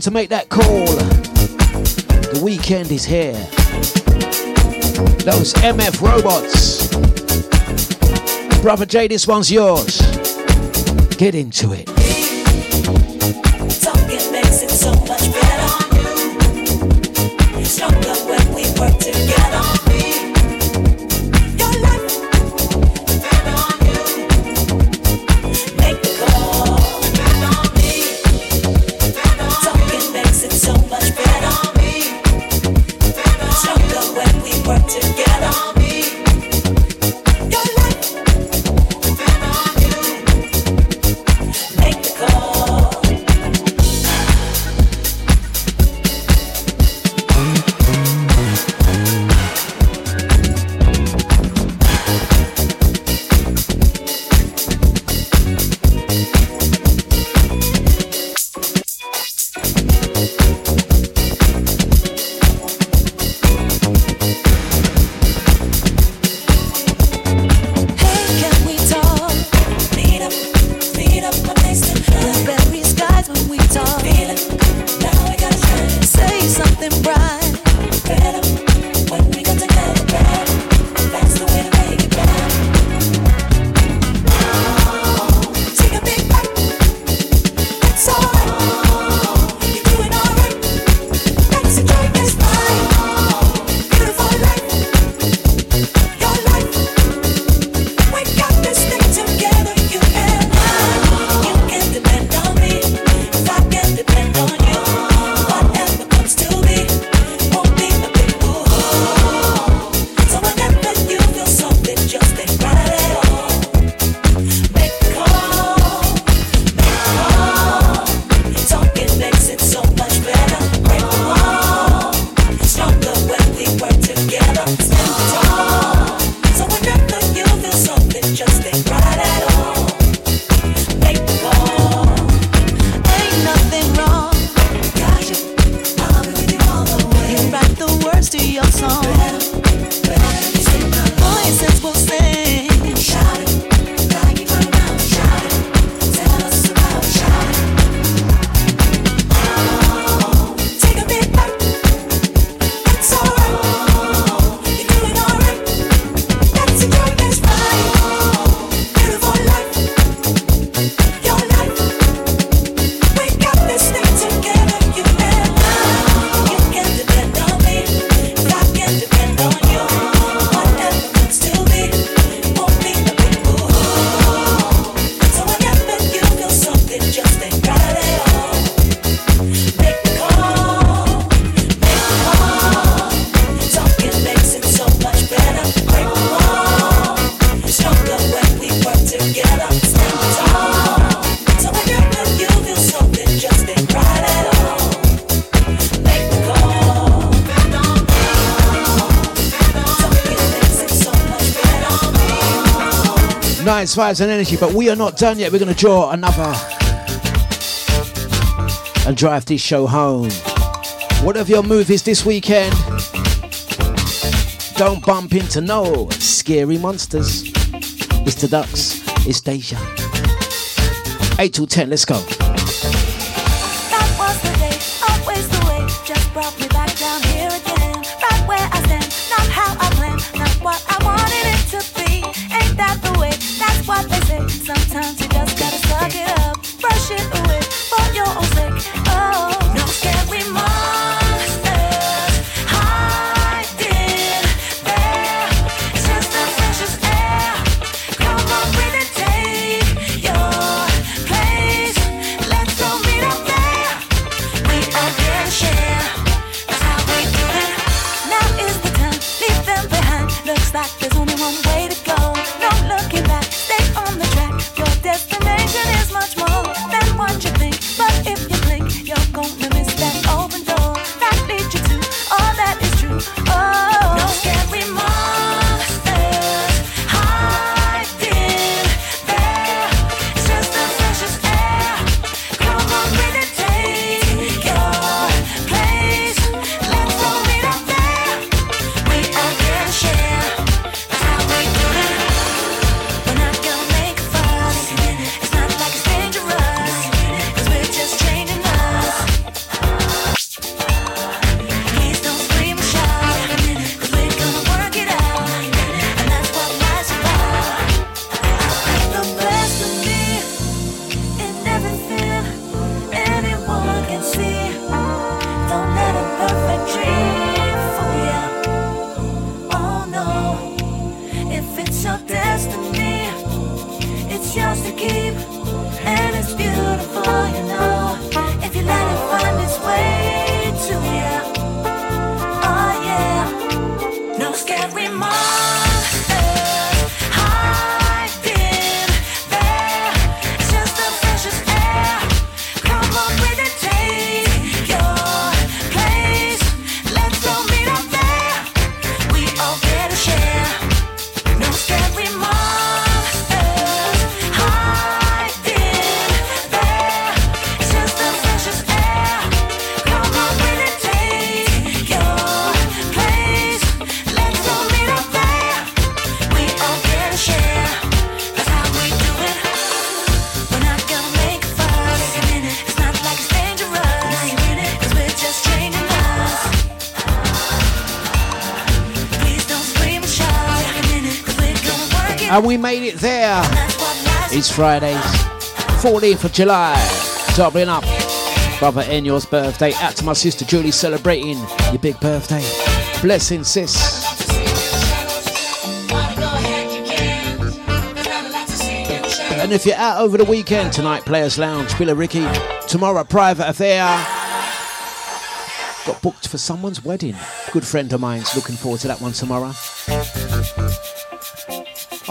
time to make that call. The weekend is here. Those MF robots. Brother J, this one's yours. Get into it. Nice vibes and energy, but we are not done yet. We're going to draw another and drive this show home. Whatever your move is this weekend, don't bump into no scary monsters. It's the Dlux, it's Deja. 8 till 10, let's go. It's Friday, 14th of July. Doubling up. Brother Enyor's birthday. Out to my sister Julie celebrating your big birthday. Blessing, sis. And if you're out over the weekend, tonight Players Lounge, Villa Ricky. Tomorrow Private Affair. Got booked for someone's wedding. Good friend of mine's looking forward to that one tomorrow.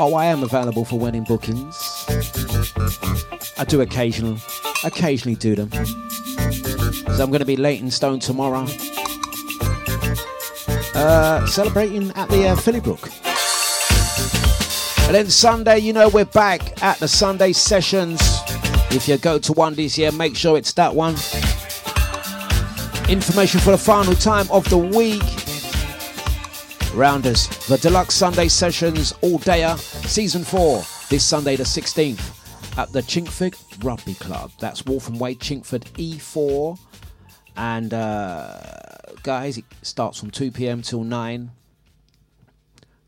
Oh, I am available for wedding bookings. Do occasionally, occasionally do them. So I'm going to be Leytonstone tomorrow. Uh, celebrating at the uh, Phillybrook. And then Sunday, you know, we're back at the Sunday sessions. If you go to one this year, make sure it's that one. Information for the final time of the week. Rounders, the Dlux Sunday sessions all dayer, season four, this Sunday the 16th at the Chingford Rugby Club. That's Waltham Way, Chingford E4. And uh, guys, it starts from 2 pm till 9.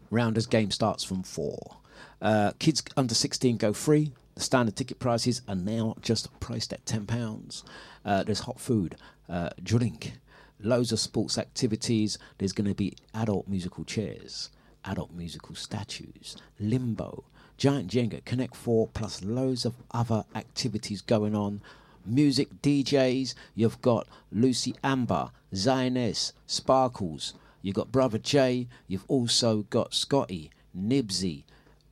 Rounders game starts from 4. Uh, kids under 16 go free. The standard ticket prices are now just priced at £10. Uh, there's hot food, uh, drink, loads of sports activities. There's going to be adult musical chairs, adult musical statues, limbo, giant Jenga, Connect 4, plus loads of other activities going on. Music DJs, you've got Lucy Amber, Zioness, Sparkles, you've got Brother Jay, you've also got Scotty, Nibsy,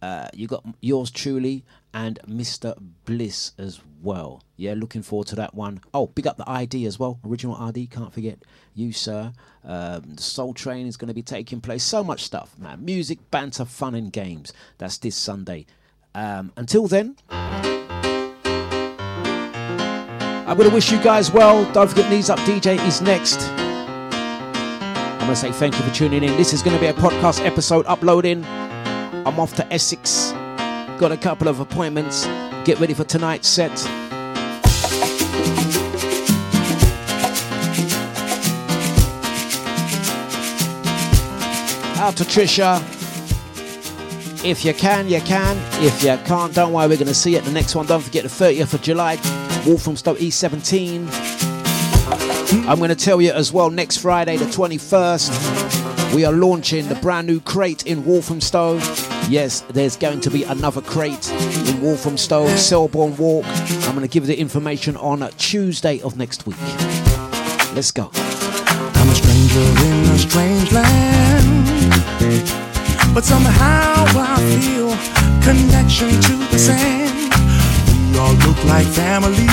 uh, you got yours truly and Mr. Bliss as well. Yeah, looking forward to that one. Oh, big up the ID as well. Original ID, can't forget you, sir. Um, the Soul Train is going to be taking place. So much stuff, man. Music, banter, fun, and games. That's this Sunday. Um, until then, I'm going to wish you guys well. Don't forget, Knees Up DJ is next. I'm going to say thank you for tuning in. This is going to be a podcast episode uploading. I'm off to Essex. Got a couple of appointments. Get ready for tonight's set. Out to Trisha. If you can, you can. If you can't, don't worry, we're going to see you at the next one. Don't forget the 30th of July, Walthamstow E17. I'm going to tell you as well next Friday, the 21st, we are launching the brand new crate in Walthamstow. Yes, there's going to be another crate in Walthamstow, Selborne Walk. I'm going to give the information on Tuesday of next week. Let's go. I'm a stranger in a strange land. But somehow I feel connection to the sand. We all look like family.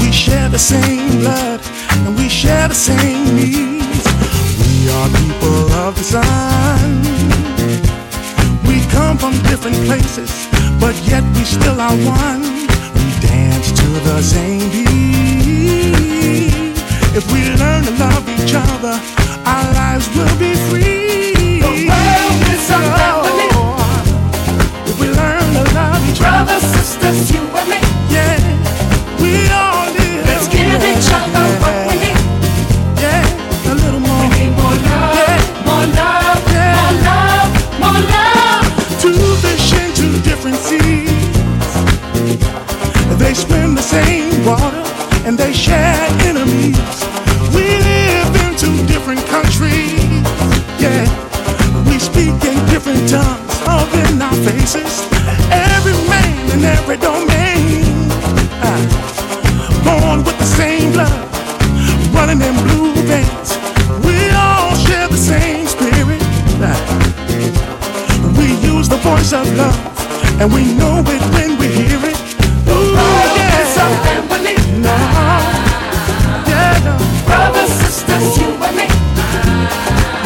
We share the same blood and we share the same needs. We are people of the sun. We come from different places, but yet we still are one. We dance to the same beat. If we learn to love each other, our lives will be free. The world is a family. If we learn to love each other, brothers, sisters, you They swim the same water and they share enemies. We live in two different countries. Yeah, we speak in different tongues, all in our faces. Every man in every domain. Ah, born with the same blood, running in blue veins. We all share the same spirit. Ah, we use the voice of love, and we know it when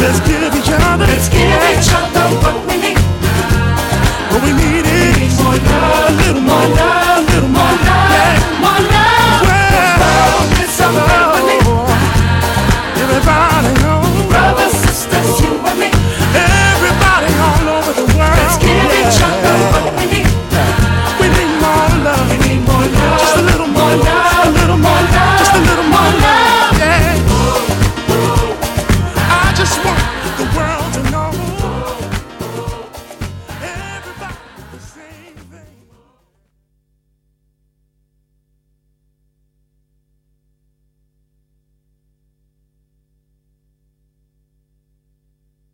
Let's give each other. Let's what we need. What we need is more love, more love.